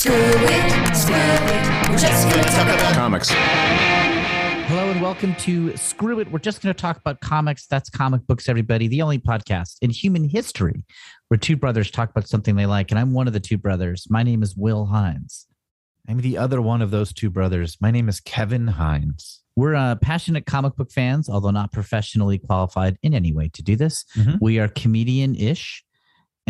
Screw it, screw it. We're just gonna talk about Comics. Hello and welcome to Screw It. We're just going to talk about comics. That's comic books, everybody. The only podcast in human history where two brothers talk about something they like. And I'm one of the two brothers. My name is Will Hines. I'm the other one of those two brothers. My name is Kevin Hines. We're uh, passionate comic book fans, although not professionally qualified in any way to do this. Mhm. We are comedian ish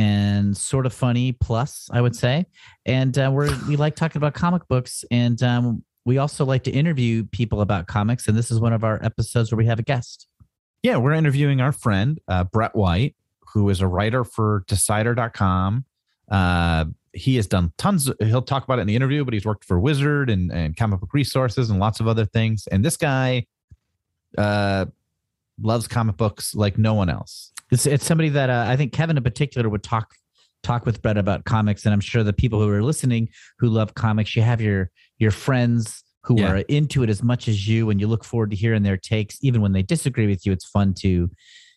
and sort of funny, plus, I would say. And uh, we're, we like talking about comic books. And um, we also like to interview people about comics. And this is one of our episodes where we have a guest. Yeah, we're interviewing our friend, uh, Brett White, who is a writer for Decider.com. Uh, he has done tons, of, he'll talk about it in the interview, but he's worked for Wizard and, and Comic Book Resources and lots of other things. And this guy uh, loves comic books like no one else. It's it's somebody that uh, I think Kevin in particular would talk talk with Brett about comics, and I'm sure the people who are listening who love comics, you have your your friends who Yeah. are into it as much as you, and you look forward to hearing their takes, even when they disagree with you. It's fun to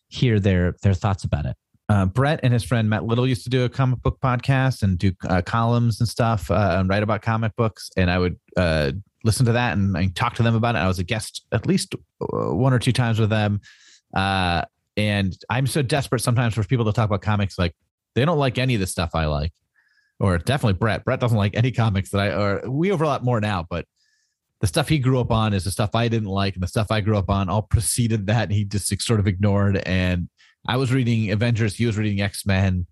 hear their their thoughts about it. uh, Brett and his friend Matt Little used to do a comic book podcast and do uh, columns and stuff uh, and write about comic books. And I would uh, listen to that and, and talk to them about it. I was a guest at least uh, one or two times with them. Uh, and I'm so desperate sometimes for people to talk about comics. Like they don't like any of the stuff I like, or definitely Brett. Brett doesn't like any comics that I, or we overlap more now, but the stuff he grew up on is the stuff I didn't like, and the stuff I grew up on all preceded that. And he just sort of ignored. And I was reading Avengers, he was reading X Men.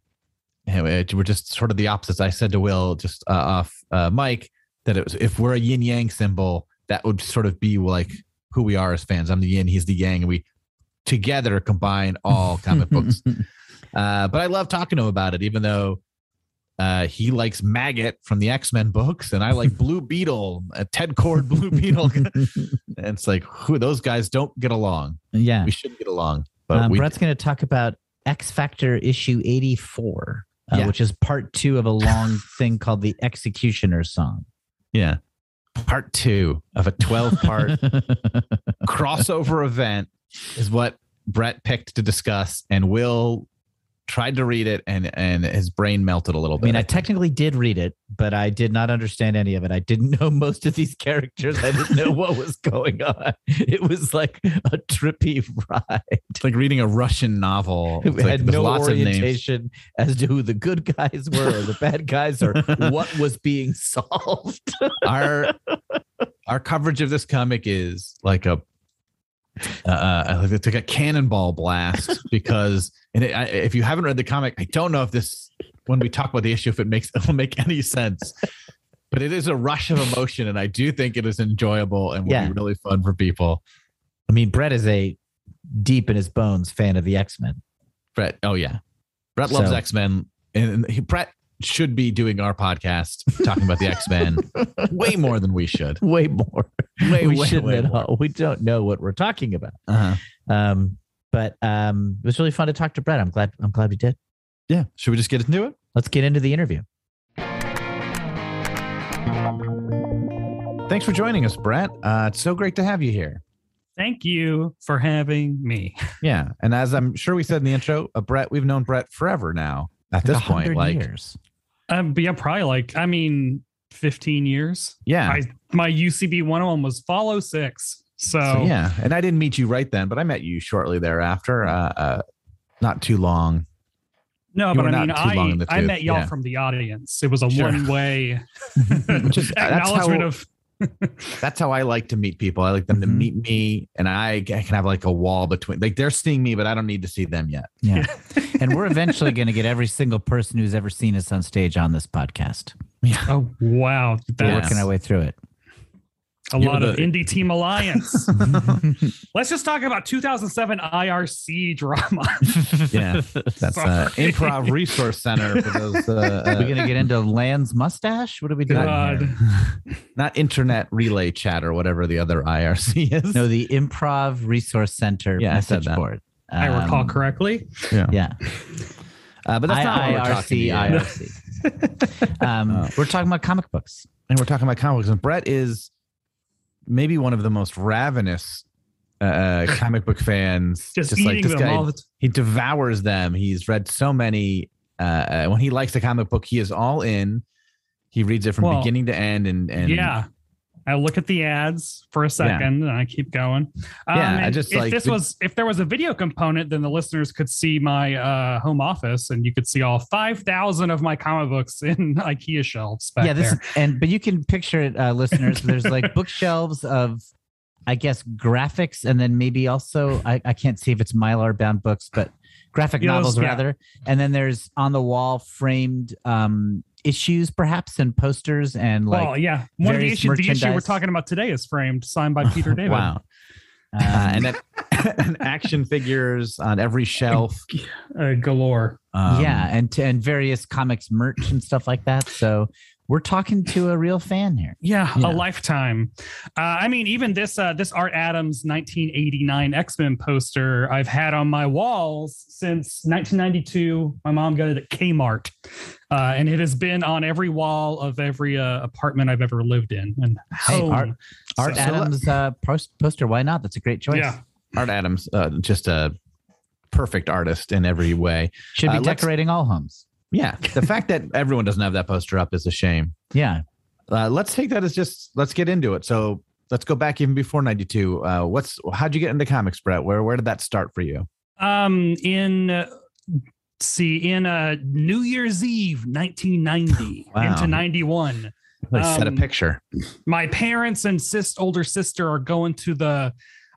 We're just sort of the opposites. I said to Will just uh, off uh, Mike that it was, if we're a yin yang symbol, that would sort of be like who we are as fans. I'm the yin, he's the yang, and we together combine all comic books. Uh, but I love talking to him about it, even though uh, he likes Maggott from the X Men books, and I like Blue Beetle, a Ted Kord Blue Beetle. and it's like, who those guys don't get along. yeah, We shouldn't get along, but um, Brett's going to talk about X Factor issue 84, uh, Yeah. which is part two of a long thing called the X-Cutioner song. yeah. Part two of a 12 part crossover event is what Brett picked to discuss, and Will tried to read it, and and his brain melted a little bit. I mean, I technically did read it, but I did not understand any of it. I didn't know most of these characters. I didn't know what was going on. It was like a trippy ride. it's like reading a Russian novel. It like had no lots of names. orientation as to who the good guys were or the bad guys or what was being solved. Our our coverage of this comic is like a uh, uh, it's like a cannonball blast because and it, I, if you haven't read the comic, I don't know if this when we talk about the issue if it makes it will make any sense. But it is a rush of emotion, and I do think it is enjoyable and will Yeah. be really fun for people. I mean, Brett is a deep in his bones fan of the X Men. Brett, oh yeah, Brett loves So- X Men, and he, Brett should be doing our podcast talking about the X Men way more than we should. Way more. Way, we way, shouldn't way at more. all. We don't know what we're talking about. Uh-huh. Um, but um, it was really fun to talk to Brett. I'm glad. I'm glad we did. Yeah, should we just get into it? Let's get into the interview. Thanks for joining us, Brett. Uh, it's so great to have you here. Thank you for having me. Yeah, and as I'm sure we said in the intro, uh, Brett, we've known Brett forever now. At this Like a point, hundred like years. Um, but yeah, probably like I mean, fifteen years. yeah, I my UCB one on was follow six. So, So, yeah, and I didn't meet you right then, but I met you shortly thereafter. Uh, uh, not too long. no, You but I mean, I I met y'all yeah. from the audience. It was a Sure. one way Just- acknowledgement how- of. That's how I like to meet people. I like them to Mhm. meet me, and I, I can have like a wall between. Like they're seeing me, but I don't need to see them yet. Yeah. and we're eventually going to get every single person who's ever seen us on stage on this podcast. Yeah. Oh wow, We're working our way through it. A You lot of the- indie team alliance. Let's just talk about 2007 IRC drama. Yeah, that's uh, Improv Resource Center for those. Uh, Are we uh, going to get into Land's mustache? What are we doing? God. here? not Internet Relay Chat or whatever the other IRC is. No, the Improv Resource Center Yeah, I said message that. board. I recall Um, correctly. Yeah. Uh, but that's not what we're talking IRC, about. IRC. um, Oh. We're talking about comic books. and we're talking about comics. And Brett is maybe one of the most ravenous uh, comic book fans. Just, eating them all the he devours them. He's read so many. Uh, uh, when he likes a comic book, he is all in. He reads it from Well, beginning to end, and and yeah. I look at the ads for a second and I keep going. Um, Yeah, I just if like- this was if there was a video component, then the listeners could see my uh, home office and you could see all five thousand of my comic books in IKEA shelves back yeah, this is, and but you can picture it, uh, listeners. There's like bookshelves of, I guess, graphics, and then maybe also I, I can't see if it's mylar bound books, but graphic Yeah, those- novels yeah. rather. And then there's on the wall framed um issues, perhaps, and posters and like well, yeah. One of the issues, the issue we're talking about today is framed, signed by Peter David. wow, uh, and then and action figures on every shelf. uh, galore. Um, yeah, and and various comics merch and stuff like that. So we're talking to a real fan here. Yeah, Yeah. a lifetime. Uh, I mean, even this uh, this Art Adams 1989 X Men poster I've had on my walls since 1992. My mom got it at Kmart, uh, and it has been on every wall of every uh, apartment I've ever lived in and Hey. Art- Art So- Adams uh, post- poster. Why not? That's a great choice. Yeah, Art Adams, uh, just a perfect artist in every way. Should be Uh, decorating all homes. Yeah, the fact that everyone doesn't have that poster up is a shame. Yeah. Uh, let's take that as just let's get into it. So let's go back even before '92. Uh, what's how'd you get into comics, Brett? Where where did that start for you? um, in. Uh, See, in uh, New Year's Eve, 1990 Wow. into 91, Like set a Um, picture. my parents and sis older sister are going to the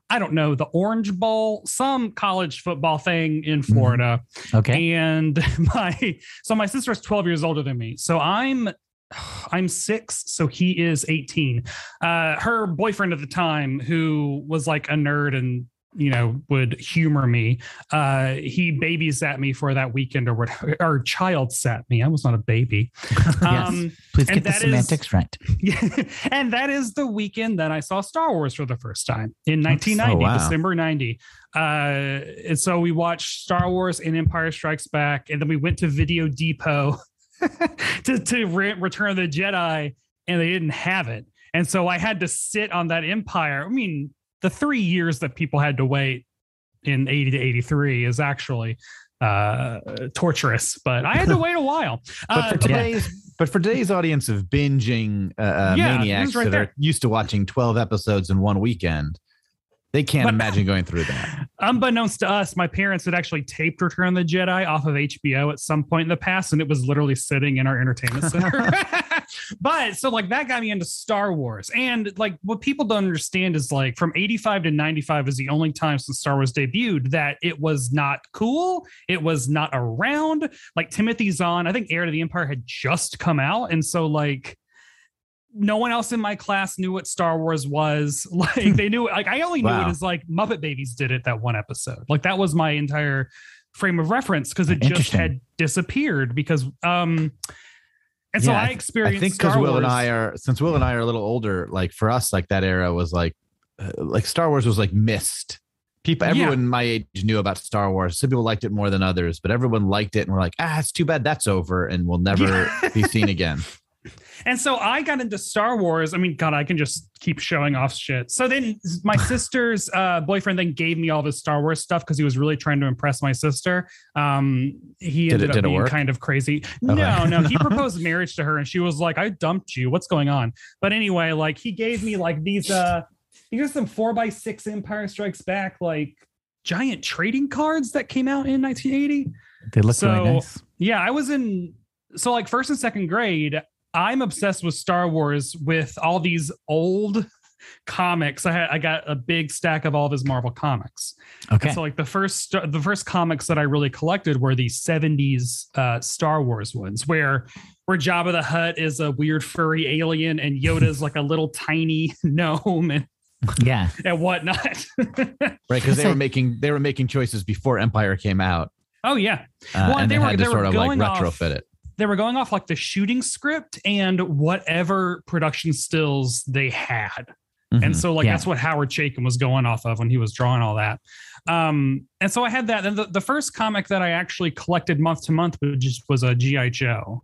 I don't know, the Orange Bowl, some college football thing in Florida. Okay. And my so my sister is 12 years older than me. So I'm I'm six, so he is 18. Uh her boyfriend at the time, who was like a nerd and you know would humor me uh he babysat me for that weekend or whatever or child sat me i was not a baby um Please get the that is- semantics right. yeah. and that is the weekend that I saw Star Wars for the first time in 1990, wow. December 90. Uh, and so we watched Star Wars and Empire Strikes Back, and then we went to Video Depot to, to re- Return of the Jedi, and they didn't have it. And so I had to sit on that Empire. I mean, the three years that people had to wait in 80 to 83 is actually uh torturous but i had to wait a while But uh, for today's but for today's audience of binging uh, uh, Yeah, maniacs right that there. are used to watching 12 episodes in one weekend, they can't But- imagine going through that. unbeknownst to us, my parents had actually taped Return of the Jedi off of HBO at some point in the past, and it was literally sitting in our entertainment center. but so like that got me into Star Wars. And like what people don't understand is like from 85 to 95 is the only time since Star Wars debuted that it was not cool. It was not around. Like Timothy Zahn, I think Heir to the Empire had just come out. And so like no one else in my class knew what Star Wars was. Like they knew like I only knew Wow. it as like Muppet Babies did it that one episode. Like that was my entire frame of reference because it just had disappeared because um and so Yeah, I experienced I think because Will and I are since Will and I are a little older, like for us, like that era was like uh, like Star Wars was like missed. People, Yeah. everyone my age knew about Star Wars. Some people liked it more than others, but everyone liked it and we're like, ah, it's too bad that's over and will never Yeah. be seen again. And so I got into Star Wars. I mean, God, I can just keep showing off shit. So then my sister's uh, boyfriend then gave me all this Star Wars stuff because he was really trying to impress my sister. Um, he Did it- ended up being work? kind of crazy. Okay. No, no, he proposed marriage to her and she was like, I dumped you. What's going on? But anyway, like he gave me like these, uh, these are some four by six Empire Strikes Back, like giant trading cards that came out in 1980 They look So- really nice. yeah i was in so like first and second grade i'm obsessed with star wars with all these old comics i had i got a big stack of all of his marvel comics Okay. and so like the first the first comics that i really collected were the 70s uh star wars ones where where Jabba the Hutt is a weird furry alien and Yoda's like a little tiny gnome and, yeah. and whatnot. Right. Because they were making they were making choices before Empire came out. oh yeah. Uh, Well, and they they, were- had they to were sort of like going off- retrofit it. They were going off like the shooting script and whatever production stills they had. Mhm. And so like Yeah. that's what Howard Chaykin was going off of when he was drawing all that. Um, and so I had that. And the, the first comic that I actually collected month to month was just was a G.I. Joe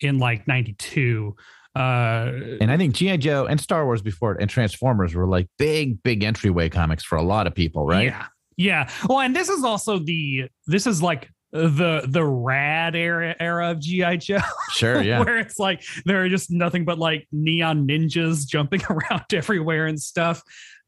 in like 92. Uh And I think GI Joe and Star Wars before it and Transformers were like big, big entryway comics for a lot of people, right? Yeah. Yeah. Well, and this is also the this is like the the rad era era of GI Joe, Sure, yeah. where it's like there are just nothing but like neon ninjas jumping around everywhere and stuff.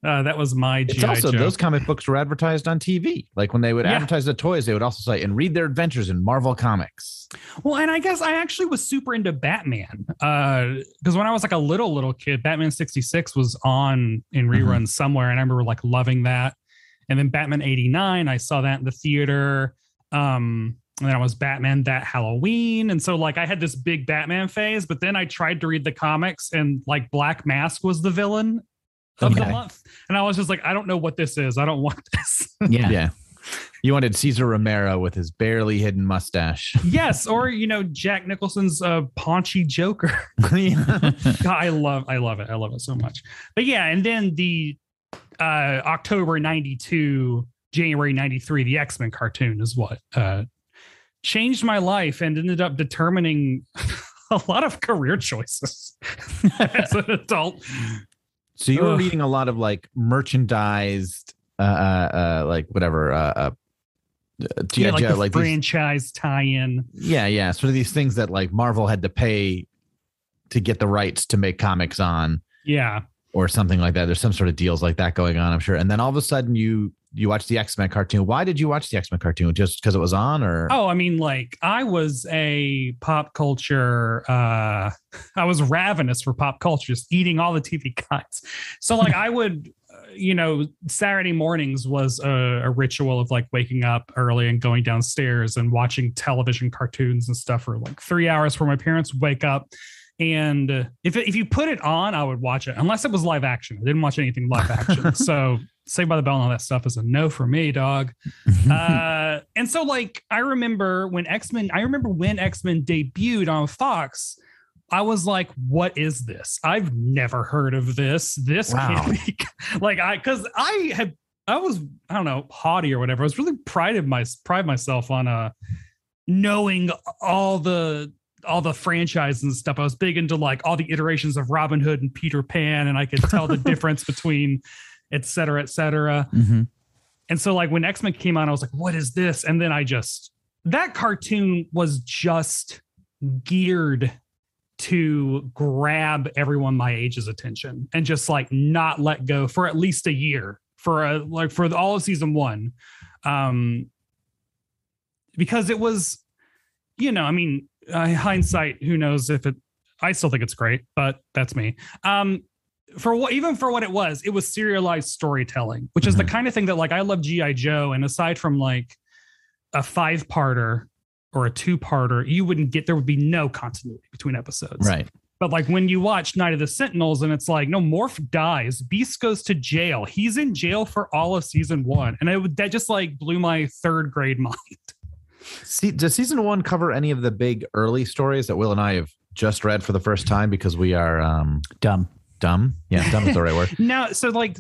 Uh, that was my It's GI also Joe. those comic books were advertised on TV. Like when they would Yeah. advertise the toys, they would also say and read their adventures in Marvel Comics. Well, and I guess I actually was super into Batman. Uh because when I was like a little little kid, Batman 66 was on in Mm-hmm. somewhere, and I remember like loving that. And then Batman 89, I saw that in the theater. Um, and then I was Batman that Halloween. And so like I had this big Batman phase, but then I tried to read the comics and like Black Mask was the villain of the month. And I was just like, I don't know what this is. I don't want this. Yeah. Yeah. You wanted Cesar Romero with his barely hidden mustache. yes, or you know, Jack Nicholson's uh paunchy Joker. God, I love I love it. I love it so much. But yeah, and then the uh October 92, January 93, the X-Men cartoon is what uh changed my life and ended up determining a lot of career choices as an adult. So you were Ugh. reading a lot of like merchandised, uh, uh, uh like whatever, uh, uh, G.I. Yeah, like Joe, the like these, franchise tie-in. yeah, yeah, sort of these things that like Marvel had to pay to get the rights to make comics on, Yeah. or something like that. There's some sort of deals like that going on, I'm sure. And then all of a sudden, you you watch the X Men cartoon. Why did you watch the X Men cartoon? Just because it was on, or Oh, I mean, like I was a pop culture. uh I was ravenous for pop culture, just eating all the TV guides. So, like, I would, uh, you know, Saturday mornings was a, a ritual of like waking up early and going downstairs and watching television cartoons and stuff for like three hours before my parents wake up. And uh, if if you put it on, I would watch it unless it was live action. I didn't watch anything live action. so Saved by the Bell and all that stuff is a no for me, dog uh, and so like I remember when X Men, I remember when X Men debuted on Fox. I was like, "What is this? I've never heard of this. This Wow. can't be like I because I had I was I don't know haughty or whatever. I was really prided my pride myself on uh knowing all the all the franchises and stuff. I was big into like all the iterations of Robin Hood and Peter Pan, and I could tell the difference between et cetera, et cetera. Mhm. And so like when X-Men came on, I was like, what is this? And then I just that cartoon was just geared to grab everyone my age's attention and just like not let go for at least a year for a like for the, all of season one. Um because it was, you know, I mean, uh, hindsight, who knows if it I still think it's great, but that's me. Um for what even for what it was, it was serialized storytelling, which is the kind of thing that like I love GI Joe, and aside from like a five parter or a two parter, you wouldn't get there would be no continuity between episodes. right? But like when you watch Night of the Sentinels, and it's like no Morph dies, Beast goes to jail. He's in jail for all of season one, and it would that just like blew my third grade mind. See, does season one cover any of the big early stories that Will and I have just read for the first time because we are um, Dumb. dumb? Yeah, dumb is the right word. Now, so like,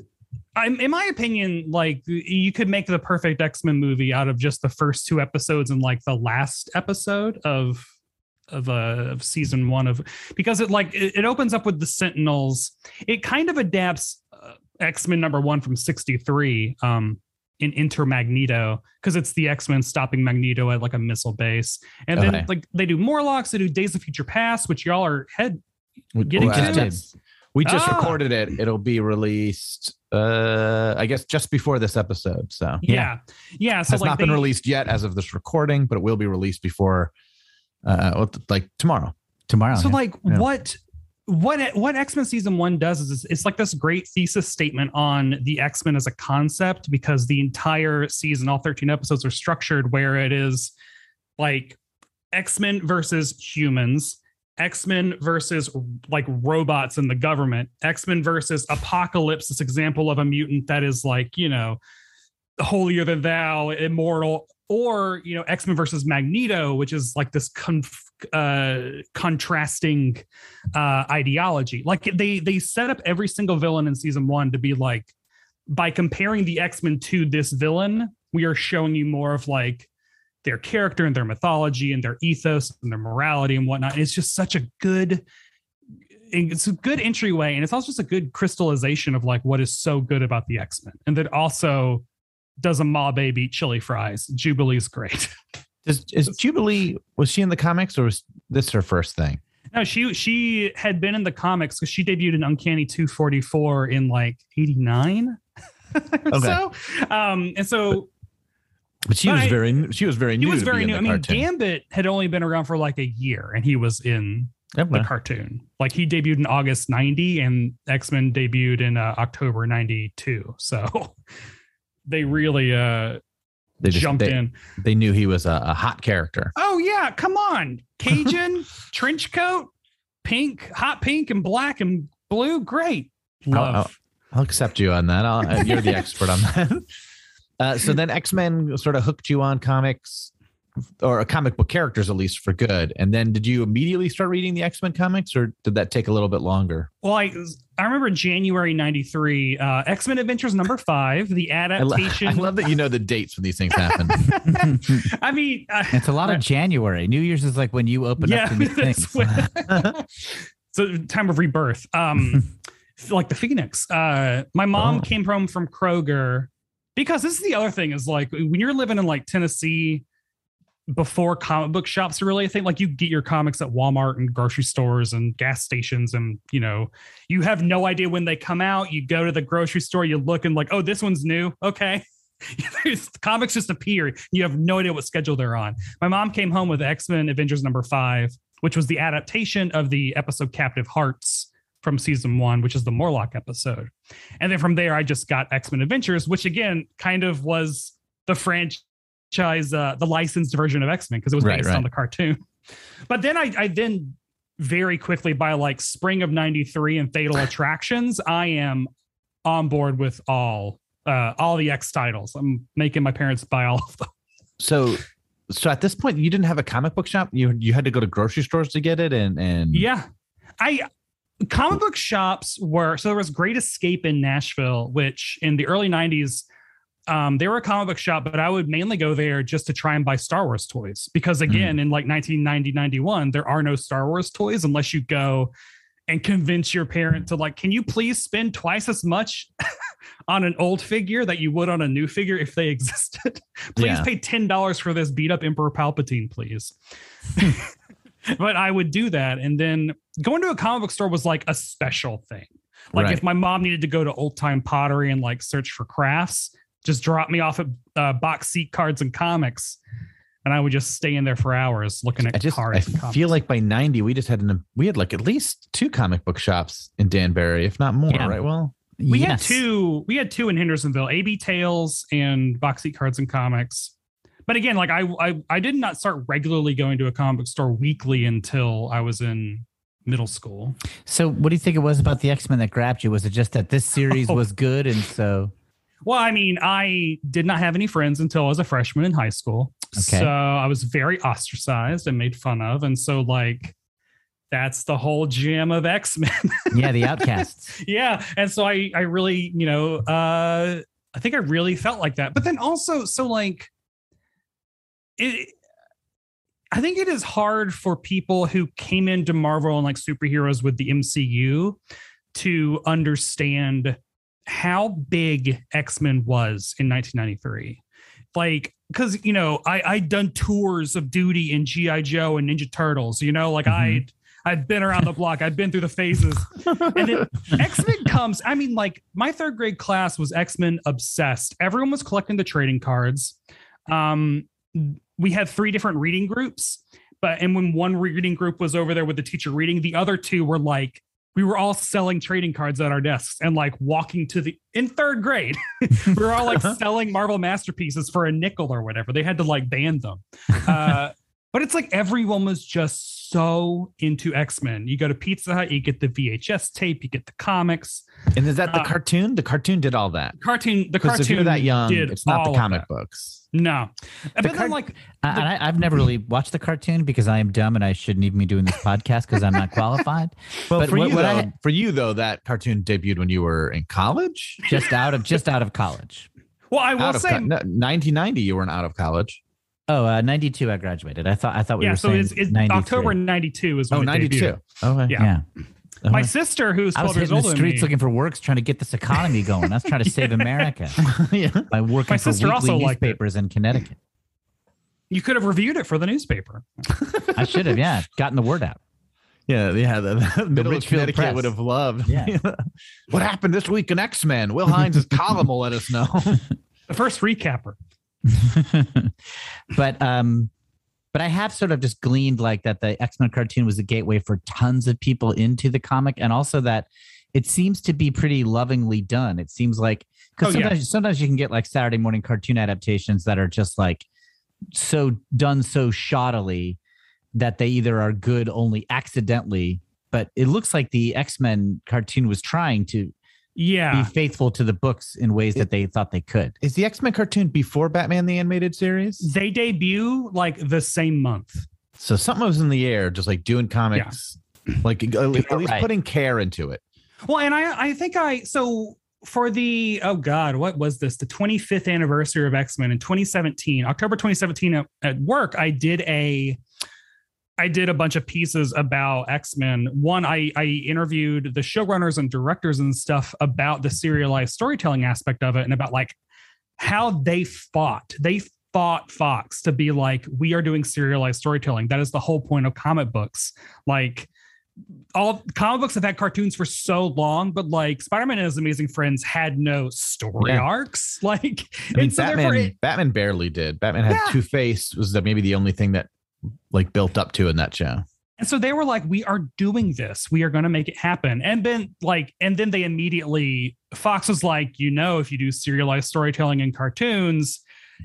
I'm in my opinion, like you could make the perfect X Men movie out of just the first two episodes and like the last episode of of uh of season one of because it like it, it opens up with the Sentinels. It kind of adapts uh, X Men number one from '63 um in Enter Magneto because it's the X Men stopping Magneto at like a missile base, and then like they do Morlocks, they do Days of Future Past, which y'all are head We- getting we to. just. We just Ah. recorded it. It'll be released, uh, I guess, just before this episode. So Yeah. Yeah. So has like not been released yet as of this recording, but it will be released before, uh, like tomorrow. Tomorrow. So yeah. like Yeah. what what what X-Men season 1 does is it's like this great thesis statement on the X-Men as a concept because the entire season all 13 episodes are structured where it is like X-Men versus humans, X-Men versus like robots and the government, X-Men versus Apocalypse, this example of a mutant that is like, you know, holier than thou, immortal, or you know, X-Men versus Magneto, which is like this conf- uh contrasting uh ideology. Like they they set up every single villain in season one to be like by comparing the X-Men to this villain, we are showing you more of like their character and their mythology and their ethos and their morality and whatnot. And it's just such a good it's a good entryway and it's also just a good crystallization of like what is so good about the X-Men. And that also does a ma baby chili fries. Jubilee's great. Is, is Jubilee was she in the comics or was this her first thing? No, she she had been in the comics because she debuted in Uncanny 244 in like 89. Okay. So, um, and so But she But was I- very she was very he new. was very new. I mean, cartoon. Gambit had only been around for like a year, and he was in the cartoon. Like he debuted in August 90 and X-Men debuted in uh, October 92. So they really uh They just jumped they, in. they knew he was a, a hot character. Oh yeah, come on. Cajun trench coat, pink, hot pink and black and blue. Great. Love. I'll- I'll accept you on that. I'll, you're the expert on that. Uh, so then X Men sort of hooked you on comics, or a comic book characters at least for good. And then did you immediately start reading the X Men comics, or did that take a little bit longer? Well, I I remember January 93, uh X-Men Adventures number 5, the I, lo- adaptation. I love that you know the dates when these things happen. I mean, uh, it's a lot of January. New Year's is like when you open yeah, up to new that's things. when- so time of rebirth. Um, like the Phoenix. Uh, my mom Oh. came home from Kroger because this is the other thing is like when you're living in like Tennessee before comic book shops are really a thing, like you get your comics at Walmart and grocery stores and gas stations, and you know, you have no idea when they come out. You go to the grocery store, you look and like, oh, this one's new. Okay. Comics just appear. You have no idea what schedule they're on. My mom came home with X Men Adventures number five, which was the adaptation of the episode Captive Hearts from season one, which is the Morlock episode. And then from there, I just got X Men Adventures, which again kind of was the franchise, uh, the licensed version of X Men because it was Right, based right. on the cartoon. But then I, I then very quickly by like spring of 93 and Fatal Attractions, I am on board with all uh all the X titles. I'm making my parents buy all of them. so, so at this point, you didn't have a comic book shop. You you had to go to grocery stores to get it, and and Yeah. I comic book shops were so there was Great Escape in Nashville, which in the early 90s um, they were a comic book shop, but I would mainly go there just to try and buy Star Wars toys. Because again, in like 1990, 91, there are no Star Wars toys unless you go and convince your parent to like, can you please spend twice as much on an old figure that you would on a new figure if they existed? please Yeah. pay $10 for this beat up Emperor Palpatine, please. but I would do that. And then going to a comic book store was like a special thing. Like Right. if my mom needed to go to old time pottery and like search for crafts, just drop me off at uh, box seat cards and comics. And I would just stay in there for hours looking at I just I cards. and comics. feel like by '90 we just had an we had like at least two comic book shops in Danbury, if not more. Yeah. Right? Well, we had two. We had two in Hendersonville: AB Tales and box seat cards and comics. But again, like I, I, I did not start regularly going to a comic book store weekly until I was in middle school. So, what do you think it was about the X Men that grabbed you? Was it just that this series Oh. was good, and so Well, I mean, I did not have any friends until I was a freshman in high school. Okay. So I was very ostracized and made fun of. And so, like, that's the whole jam of X Men. yeah, the Outcasts. yeah. And so I, I really, you know, uh, I think I really felt like that. But then also, so like, it, I think it is hard for people who came into Marvel and like superheroes with the MCU to understand how big X-Men was in 1993. Like, because you know, I I'd done tours of duty in G.I. Joe and Ninja Turtles, you know, like I I've been around the block, I've been through the phases. And then X-Men comes. I mean, like my third grade class was X-Men obsessed. Everyone was collecting the trading cards. Um, we had three different reading groups, but and when one reading group was over there with the teacher reading, the other two were like we were all selling trading cards at our desks and like walking to the in third grade. we were all like selling Marvel masterpieces for a nickel or whatever. They had to like ban them. Uh, but it's like everyone was just so into X-Men. You go to Pizza Hut, you get the VHS tape, you get the comics. and is that the Uh, cartoon? The cartoon did all that. Cartoon, the Because cartoon if you're that young, it's not the comic books. No, but then like and I, I've never really watched the cartoon because I am dumb and I shouldn't even be doing this podcast because I'm not qualified. Well, But for what- you what though, I- for you though, that cartoon debuted when you were in college. Just out of just out of college. well, I will Out of say co- no, 1990, you weren't out of college. Oh, uh, 92 I graduated. I thought I thought we yeah. were So saying it's, it's 93. October '92 is when Oh, it 92. debuted. Okay. Yeah. Yeah. My Uh-huh. sister, who's I was 12 years hitting the older than streets me, looking for works, trying to get this economy going. I was trying to save America yeah. by working My for sister weekly also newspapers in Connecticut. You could have reviewed it for the newspaper. I should have, yeah, gotten the word out. Yeah, yeah. The, the middle of Connecticut Press. would have loved. Yeah. what happened this week in X Men? Will Hines' column will let us know. The first recapper. but um but I have sort of just gleaned like that the X-Men cartoon was a gateway for tons of people into the comic and also that it seems to be pretty lovingly done. It seems like because Oh, yeah. sometimes sometimes you can get like Saturday morning cartoon adaptations that are just like so done so shoddily that they either are good only accidentally, but it looks like the X-Men cartoon was trying to Yeah. be faithful to the books in ways that they thought they could. Is the X Men cartoon before Batman the animated series? They debut like the same month. So something was in the air, just like doing comics, like at least Right. putting care into it. Well, and I I think I so for the oh god, what was this? The 25th anniversary of X-Men in 2017, October 2017 at, at work, I did a I did a bunch of pieces about X-Men. One, I I interviewed the showrunners and directors and stuff about the serialized storytelling aspect of it and about like how they fought. They fought Fox to be like, we are doing serialized storytelling. That is the whole point of comic books. Like all comic books have had cartoons for so long, but like Spider-Man and his amazing friends had no story Yeah. arcs. Like, I mean, Batman. it- Batman barely did. Batman had Yeah. Two Face was the, maybe the only thing that like built up to in that show. And so they were like, we are doing this. We are going to make it happen. And then, like, and then they immediately, Fox was like, you know, if you do serialized storytelling in cartoons,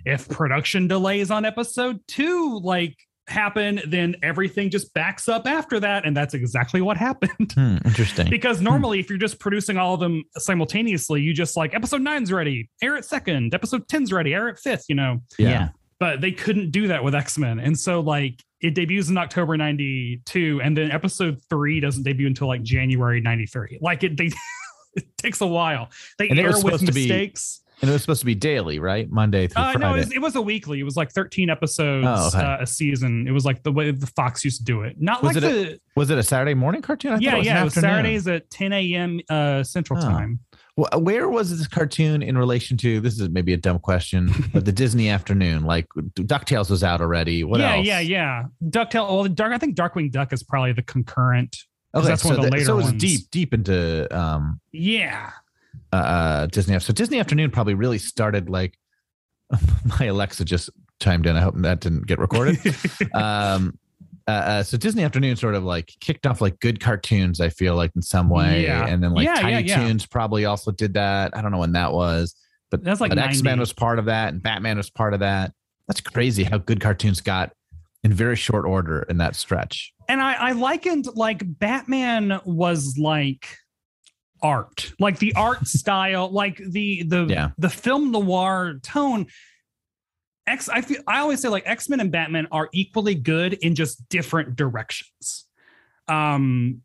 if production delays on episode two, like, happen, then everything just backs up after that. And that's exactly what happened. Hmm, interesting. because normally, if you're just producing all of them simultaneously, you just like episode nine's ready, air it second, episode 10's ready, air it fifth, you know yeah. But they couldn't do that with X-Men. And so like it debuts in October 92 and then episode 3 doesn't debut until like January 93. Like it they it takes a while. They And it air was with supposed to be mistakes. And it was supposed to be daily, right? Monday through Uh, Friday. no, it was, it was a weekly. It was like 13 episodes Oh, okay. uh, a season. It was like the way the Fox used to do it. Not Was like it the was it a Saturday morning cartoon? I yeah, it was yeah. It was afternoon. Saturdays at 10 a.m. Uh, Central Oh. Time. Wh- Where was this cartoon in relation to? This is maybe a dumb question, but the Disney afternoon, like Ducktales was out already. What yeah, else? yeah, yeah. Yeah. Ducktail. Well, Dark. I think Darkwing Duck is probably the concurrent. Okay, that's one of the that- later so it was ones. deep, deep into um, Yeah. uh, uh, Disney. So Disney afternoon probably really started like my Alexa just chimed in. I hope that didn't get recorded. um, uh, uh, so Disney afternoon sort of like kicked off like good cartoons. I feel like in some way, Yeah. and then like Yeah, Tiny yeah. Toons probably also did that. I don't know when that was, but That's like but X Men was part of that, and Batman was part of that. That's crazy how good cartoons got in very short order in that stretch. and I, I likened like Batman was like art, like the art style, like the the the film noir tone. X, I feel I always say like X Men and Batman are equally good in just different directions. Um,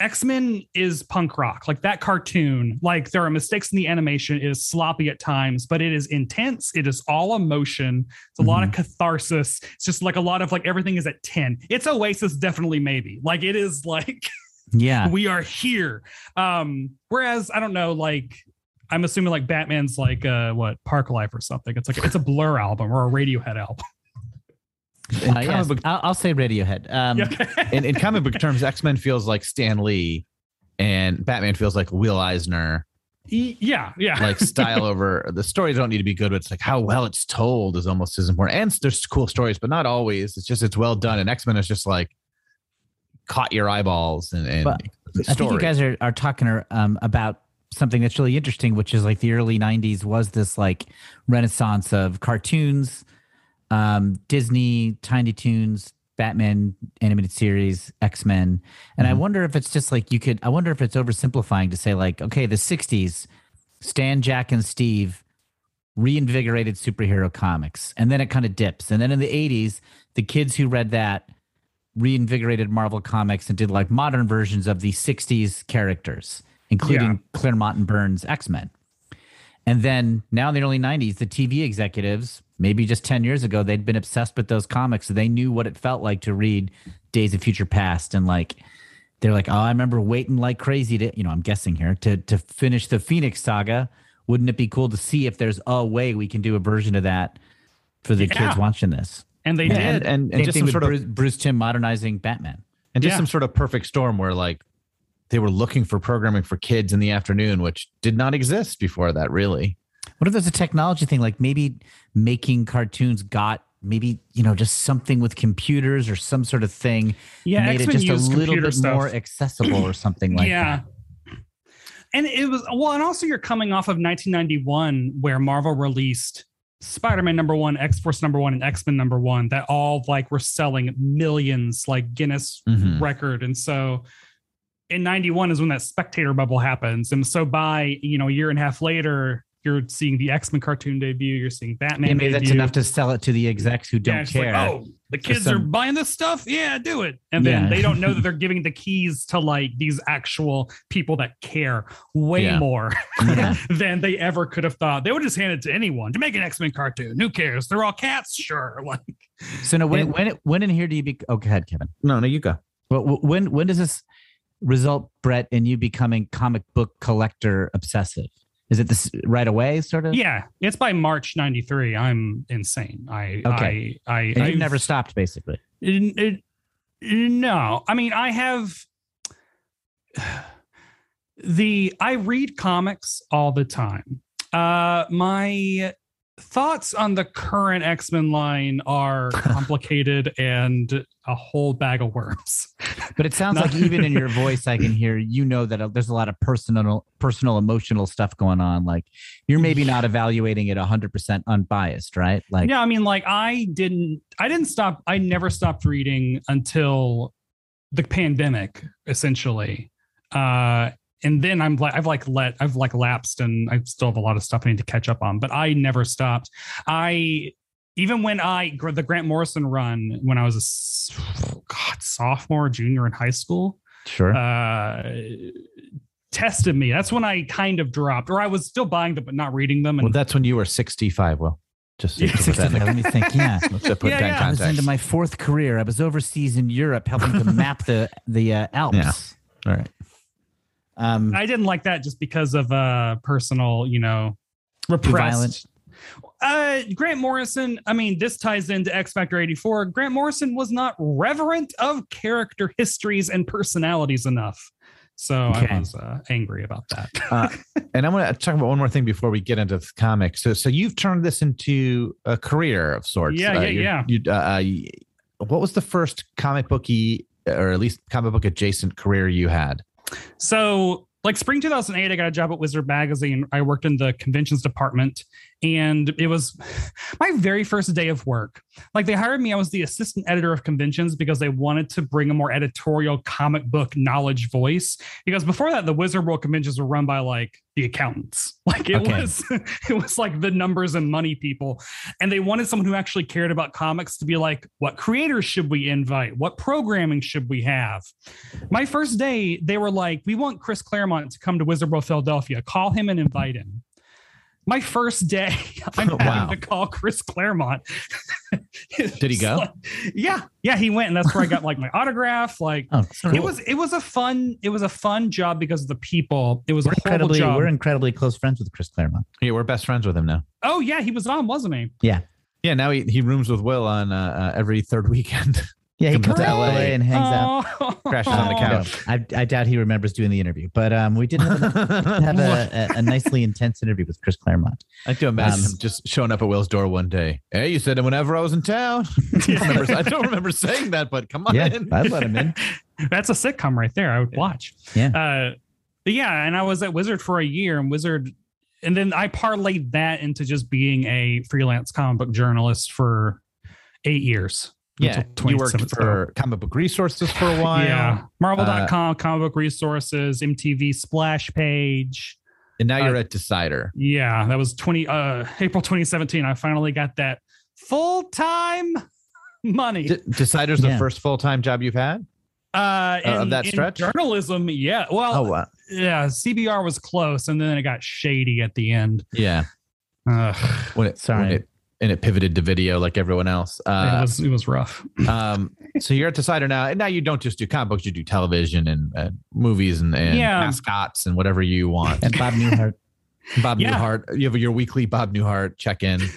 X Men is punk rock, like that cartoon. Like there are mistakes in the animation, it is sloppy at times, but it is intense. It is all emotion. It's a lot of catharsis. It's just like a lot of like everything is at 10. It's Oasis, definitely, maybe. Like it is like Yeah. we are here. Um, whereas I don't know, like I'm assuming like Batman's like uh what Parklife or something. It's like it's a blur album or a Radiohead album. Uh, yes, book- I'll, I'll say Radiohead. Um, in, in comic book terms, X Men feels like Stan Lee, and Batman feels like Will Eisner. Y- yeah, yeah. Like style over the stories don't need to be good, but it's like how well it's told is almost as important. And there's cool stories, but not always. It's just it's well done. And X Men is just like caught your eyeballs and, and But I think you guys are, are talking um, about something that's really interesting, which is like the early 90s was this like renaissance of cartoons, um, Disney, Tiny Toons, Batman animated series, X Men. And I Mhm. wonder if it's just like you could, I wonder if it's oversimplifying to say, like, okay, the 60s, Stan, Jack, and Steve reinvigorated superhero comics. And then it kind of dips. And then in the 80s, the kids who read that reinvigorated Marvel Comics and did like modern versions of the 60s characters, including Yeah. Claremont and Burns' X Men. And then now in the early 90s, the TV executives, maybe just 10 years ago, they'd been obsessed with those comics. So they knew what it felt like to read Days of Future Past. And like, they're like, oh, I remember waiting like crazy to, you know, I'm guessing here, to, to finish the Phoenix saga. Wouldn't it be cool to see if there's a way we can do a version of that for the Yeah. kids watching this? and they Yeah, did. and and, and just some with sort of Bruce, Bruce Timm modernizing Batman. and just Yeah. some sort of perfect storm where like they were looking for programming for kids in the afternoon, which did not exist before that, really. What if there's a technology thing like maybe making cartoons got maybe you know just something with computers or some sort of thing yeah, made X it just a little bit stuff. more accessible or something like yeah. that. And it was well, and also you're coming off of 1991, where Marvel released Spider-Man number one, X-Force number one, and X-Men number one that all like were selling millions, like Guinness Mhm. record. And so in 91 is when that speculator bubble happens. And so by you know a year and a half later, you're seeing the X-Men cartoon debut, you're seeing Batman. Yeah, maybe that's enough to sell it to the execs who don't it's like, care. oh, the kids some- are buying this stuff. Yeah, do it. And then Yeah. they don't know that they're giving the keys to like these actual people that care way Yeah. more Yeah. than they ever could have thought. They would just hand it to anyone to make an X Men cartoon. Who cares? They're all cats. Sure. Like, So now, when And- when when in here do you be? Oh, go ahead, Kevin. No, no, you go. Well, when when does this result, Brett, in you becoming comic book collector obsessive? Is it this right away, sort of? yeah, it's by March 93. I'm insane. I, Okay. I, I, And you've I've- never stopped, basically. It, it- no, I mean, I have the I read comics all the time. Uh, my thoughts on the current X Men line are complicated and a whole bag of worms. But it sounds No. like even in your voice, I can hear you know that uh, there's a lot of personal, personal, emotional stuff going on. Like you're maybe not evaluating it 100% unbiased, right? Like, yeah, I mean, like I didn't, I didn't stop. I never stopped reading until the pandemic, essentially. Uh, and then I'm like, I've like let, I've like lapsed, and I still have a lot of stuff I need to catch up on. But I never stopped. I even when I the Grant Morrison run when I was a God sophomore, junior in high school, sure. uh, tested me. That's when I kind of dropped, or I was still buying them but not reading them. And Well, that's when you were 65. Well, just to Yeah, that Let me think. Yeah. Let's put Yeah, that in yeah. I was context. into my fourth career. I was overseas in Europe helping to map the the uh, Alps. Yeah. All right. Um, I didn't like that just because of uh personal, you know, repressed. Uh, Grant Morrison. I mean, this ties into X Factor '84. Grant Morrison was not reverent of character histories and personalities enough, so Okay. I was uh, angry about that. Uh, and I want to talk about one more thing before we get into the comics. So, so you've turned this into a career of sorts. Yeah, Uh, yeah, yeah. You, uh, uh, what was the first comic booky, or at least comic book adjacent career you had? So, like spring 2008, I got a job at Wizard Magazine. I worked in the conventions department, and it was my very first day of work. Like they hired me, I was the assistant editor of conventions because they wanted to bring a more editorial comic book knowledge voice. Because before that, the Wizard World conventions were run by like the accountants. Like it Okay. was, it was like the numbers and money people, and they wanted someone who actually cared about comics to be like, what creators should we invite? What programming should we have? My first day, they were like, "We want Chris Claremont to come to Wizard World Philadelphia. Call him and invite him." My first day, I'm Wow. having to call Chris Claremont. Did he go? yeah, yeah, he went, and that's where I got like my autograph. Like oh, it was, it was a fun, it was a fun job because of the people. It was we're a horrible incredibly job. we're incredibly close friends with Chris Claremont. Yeah, we're best friends with him now. oh yeah, he was on, wasn't he? Yeah, yeah, now he, he rooms with Will on uh, uh, every third weekend. Yeah, he Comes comes to to LA LA. and hangs out. Oh. Crashes on the No, couch. I, I doubt he remembers doing the interview, but um, we did have, a, have a, a, a nicely intense interview with Chris Claremont. I do imagine Um, him just showing up at Will's door one day. Hey, you said it whenever I was in town. I, don't remember, I don't remember saying that, but come on Yeah, in. I'd let him in. That's a sitcom right there. I would watch. Yeah. Uh, but yeah, and I was at Wizard for a year, and Wizard, and then I parlayed that into just being a freelance comic book journalist for eight years. Yeah, you worked for comic book resources for a while. yeah, Uh, Marvel.com, comic book resources, MTV splash page. And now you're Uh, at Decider. Yeah, that was 20 uh April 2017. I finally got that full-time money. D- Decider's the first full time job you've had? Uh, of in- that in stretch? journalism, yeah. Well, Oh, wow. yeah, CBR was close, and then it got shady at the end. Yeah. When it, Sorry. when it, and it pivoted to video like everyone else. it Uh, was it was rough. um, so you're at Decider now. And now you don't just do comic books, you do television and uh, movies and, and Yeah. mascots and whatever you want. And Bob Newhart. Bob Yeah. Newhart, you have your weekly Bob Newhart check in.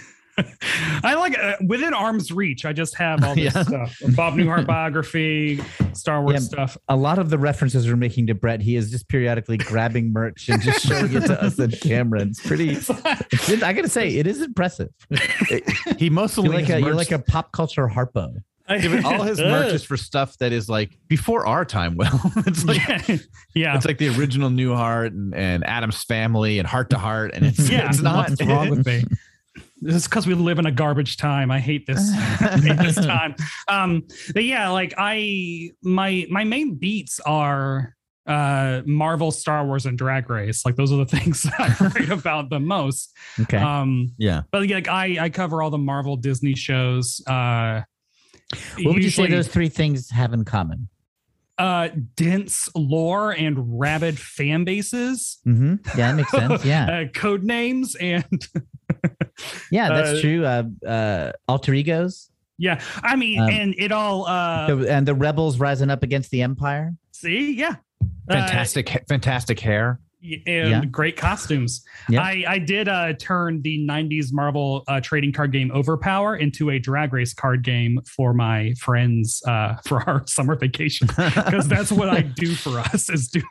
I like uh, within arm's reach. I just have all this Yeah. stuff: Bob Newhart biography, Star Wars Yeah. stuff. A lot of the references we're making to Brett, he is just periodically grabbing merch and just showing it to us on camera. It's pretty. It's, I gotta say, it is impressive. He mostly You're like has a you're like a pop culture harpo. Yeah, but all his merch is for stuff that is like before our time. Well, it's like yeah, yeah. it's like the original Newhart and, and Addams Family and Hart to Hart, and it's yeah. it's not What's wrong with me? This is because we live in a garbage time. I hate this. I hate this time. Um, but yeah, like I my my main beats are uh Marvel, Star Wars, and Drag Race. Like those are the things that I write about the most. Okay. Um, Yeah, but like I I cover all the Marvel Disney shows. Uh, what would you say those three things have in common? uh dense lore and rabid fan bases? Mm-hmm. Yeah, that makes sense. Yeah, Uh, code names and yeah, that's uh, true. Uh, uh, alter egos yeah, I mean, Um, and it all uh The- and the rebels rising up against the empire. see, yeah. Uh, fantastic, fantastic hair. and Yeah. great costumes. Yeah. I, I did uh, turn the 90s Marvel uh, trading card game Overpower into a drag race card game for my friends uh, for our summer vacation because that's what I do for us is do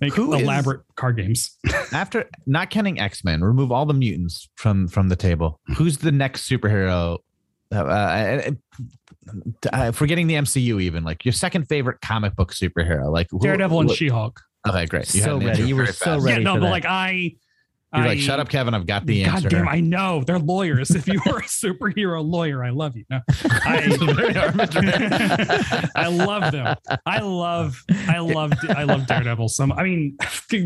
make Who is- elaborate card games. After not counting X Men, remove all the mutants from from the table. Who's the next superhero? Uh, uh, uh, forgetting the MCU, even like your second favorite comic book superhero, like who- Daredevil and She-Hulk. Okay, great. So ready. You were so fast. ready. yeah, no, for but that. like I You're I, like, shut up, Kevin. I've got the God answer. damn, I know they're lawyers. If you were a superhero lawyer, I love you. No, I, I love them. I love, I love, I love Daredevil. Some, I mean,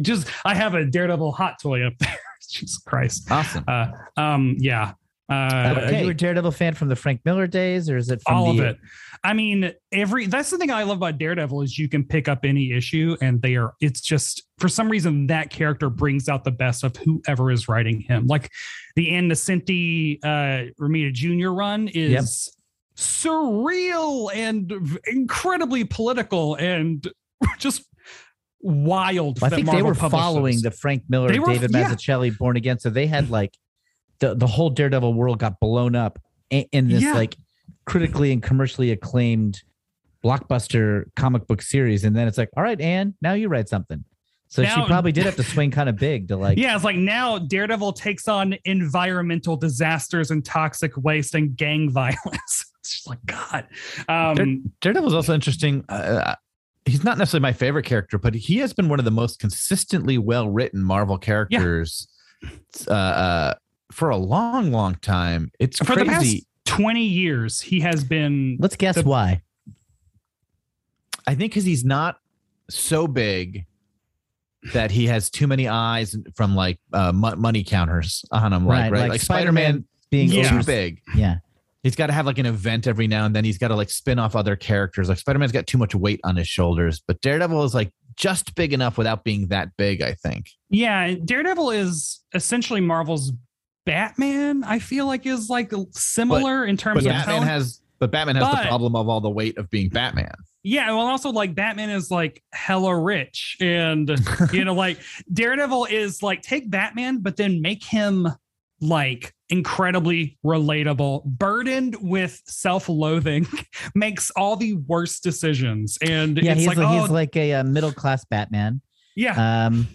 just I have a Daredevil hot toy up there. Jesus Christ. awesome. Uh, um, yeah. Uh, Are you a Daredevil fan from the Frank Miller days, or is it from all the, of it. I mean, every that's the thing I love about Daredevil is you can pick up any issue and they are it's just for some reason that character brings out the best of whoever is writing him. Like the Ann Nocenti uh Romita Jr. run is surreal and incredibly political and just wild. Well, I that think they were publishes. following the Frank Miller, They were- David yeah. Mazzucchelli, Born Again, so they had like the the whole Daredevil world got blown up in, in this Yeah. like critically and commercially acclaimed blockbuster comic book series, and then it's like, all right, Anne, now you write something. So she probably did have to swing kind of big to like, yeah, it's like now Daredevil takes on environmental disasters and toxic waste and gang violence. it's just like God. Um, Daredevil's also interesting. Uh, he's not necessarily my favorite character, but he has been one of the most consistently well written Marvel characters uh, uh, for a long, long time. It's for the past 20 years, he has been. let's guess The- why. I think because he's not so big that he has too many eyes from like uh, money counters on him. Like, right, like, Spider Man being Yeah. too big. yeah. He's got to have like an event every now and then. He's got to like spin off other characters. Like Spider Man's got too much weight on his shoulders, but Daredevil is like just big enough without being that big. I think. Yeah, Daredevil is essentially Marvel's Batman. I feel like is like similar in terms But of Batman tone. has, but Batman has But- the problem of all the weight of being Batman. Yeah, well, also like Batman is like hella rich, and you know, like Daredevil is like take Batman, but then make him like incredibly relatable, burdened with self-loathing, makes all the worst decisions, and Yeah, it's he's like, like, oh, he's like a, uh middle class Batman, yeah, um,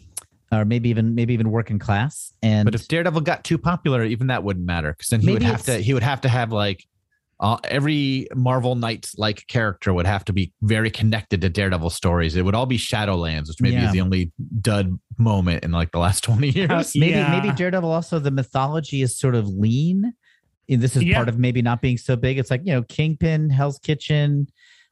or maybe even maybe even working class. And But if Daredevil got too popular, even that wouldn't matter because then he would have to. He would have to have like. Uh, every Marvel Knights like character would have to be very connected to Daredevil stories. It would all be Shadowlands, which maybe Yeah. is the only dud moment in like the last 20 years. Uh, maybe Yeah. maybe Daredevil also the mythology is sort of lean. And this is Yeah. part of maybe not being so big. It's like you know Kingpin, Hell's Kitchen,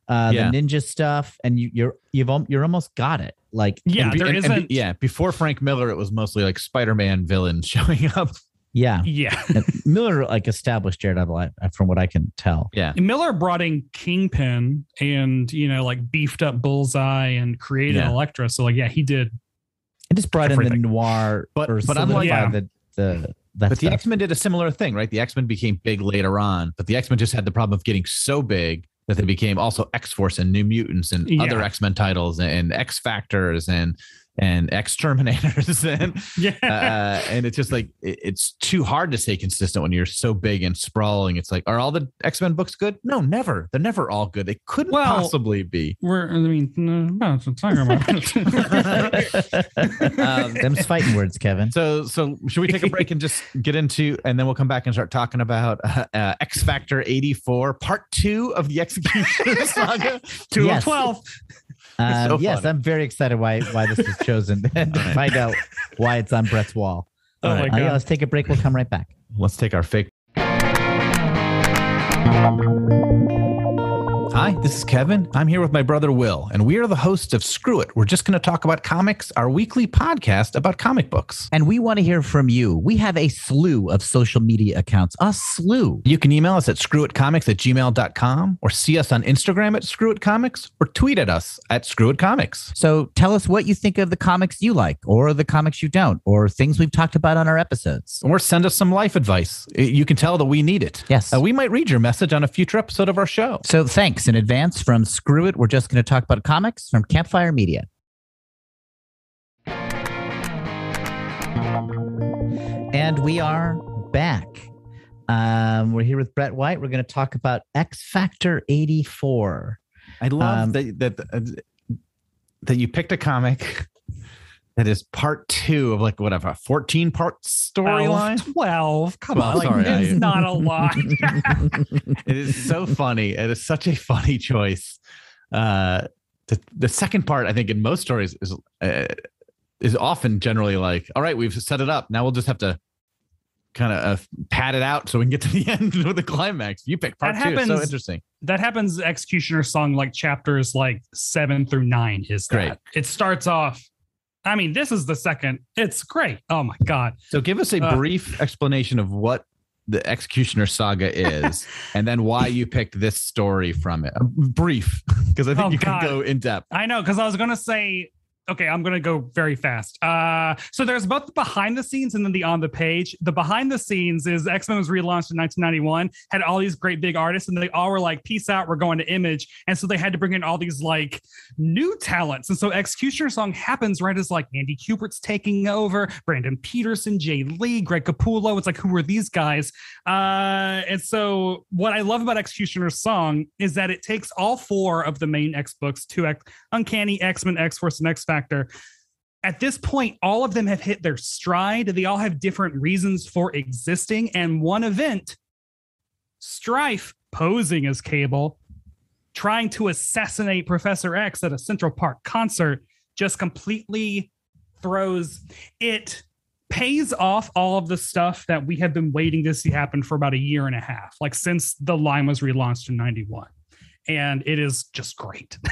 uh, Yeah. the ninja stuff, and you, you're you've you're almost got it. Like yeah, And be- there and- and be- isn't, yeah, before Frank Miller, it was mostly like Spider-Man villains showing up. yeah, yeah. Miller like established Daredevil I- I- from what I can tell. Yeah, Miller brought in Kingpin and you know like beefed up Bullseye and created Yeah. Elektra. So like yeah, he did. It just brought in the noir, But- or but solidified unlike- the the that but the. X Men did a similar thing, right? The X Men became big later on, but the X Men just had the problem of getting so big that they became also X Force and New Mutants and Yeah. other X Men titles and X Factors and and exterminators and Yeah. uh, and it's just like it- it's too hard to stay consistent when you're so big and sprawling. It's like, are all the X Men books good? No, never. They're never all good. They couldn't Well- possibly be. We're, I mean, no, no, it's talking about. Um, Them's fighting words, Kevin. So, so should we take a break and just get into, and then we'll come back and start talking about uh, uh, X Factor '84, Part Two of the X-Cutioner Saga. Two Yes. of 12. Uh, so yes. I'm very excited why why this was chosen and to All right. find out why it's on Brett's wall. Oh my Uh, yeah, let's take a break. We'll come right back. Let's take our fake. Hi, this is Kevin. I'm here with my brother Will, and we are the hosts of Screw It. We're just going to talk about comics, our weekly podcast about comic books. And we want to hear from you. We have a slew of social media accounts, a slew. You can email us at screwitcomics at gmail.com or see us on Instagram at screwitcomics or tweet at us at screwitcomics. So tell us what you think of the comics you like, or the comics you don't, or things we've talked about on our episodes. Or send us some life advice. You can tell that we need it. Yes. Uh, we might read your message on a future episode of our show. So thanks in advance from Screw It. We're just going to talk about comics from Campfire Media. And we are back. Um, we're here with Brett White. We're going to talk about X Factor 84. I love Um, that that that you picked a comic that is part two of like whatever, a 14 part storyline. 12. 12. Come Well, on. Like, sorry, I- it's not a lot. it is so funny. It is such a funny choice. Uh, the, the second part, I think, in most stories is uh, is often generally like, all right, we've set it up. Now we'll just have to kind of uh, pad it out so we can get to the end with the climax. You pick part That two. So happens- interesting. that happens X-Cutioner song like chapters like seven through nine is that Great. it starts off i mean this is the second it's great oh my god So give us a Uh, brief explanation of what the X-Cutioner Saga is, and then why you picked this story from it. A brief, because I think Oh, you God. can go in depth. i know because i was gonna say okay i'm gonna go very fast. Uh so there's both the behind the scenes and then the on the page. The behind the scenes is x-men was relaunched in 1991 had all these great big artists and they all were like peace out we're going to image. And so they had to bring in all these like new talents. And so X-Cutioner song happens right as like andy kubert's taking over brandon peterson jae lee greg capullo. It's like who are these guys? Uh and so what i love about X-Cutioner song is that it takes all four of the main x books two x uncanny x-men x-force and x-factor at this point, all of them have hit their stride. They all have different reasons for existing. And one event, Strife posing as Cable, trying to assassinate Professor X at a Central Park concert, just completely throws it pays off all of the stuff that we have been waiting to see happen for about a year and a half, like since the line was relaunched in 91. And it is just great.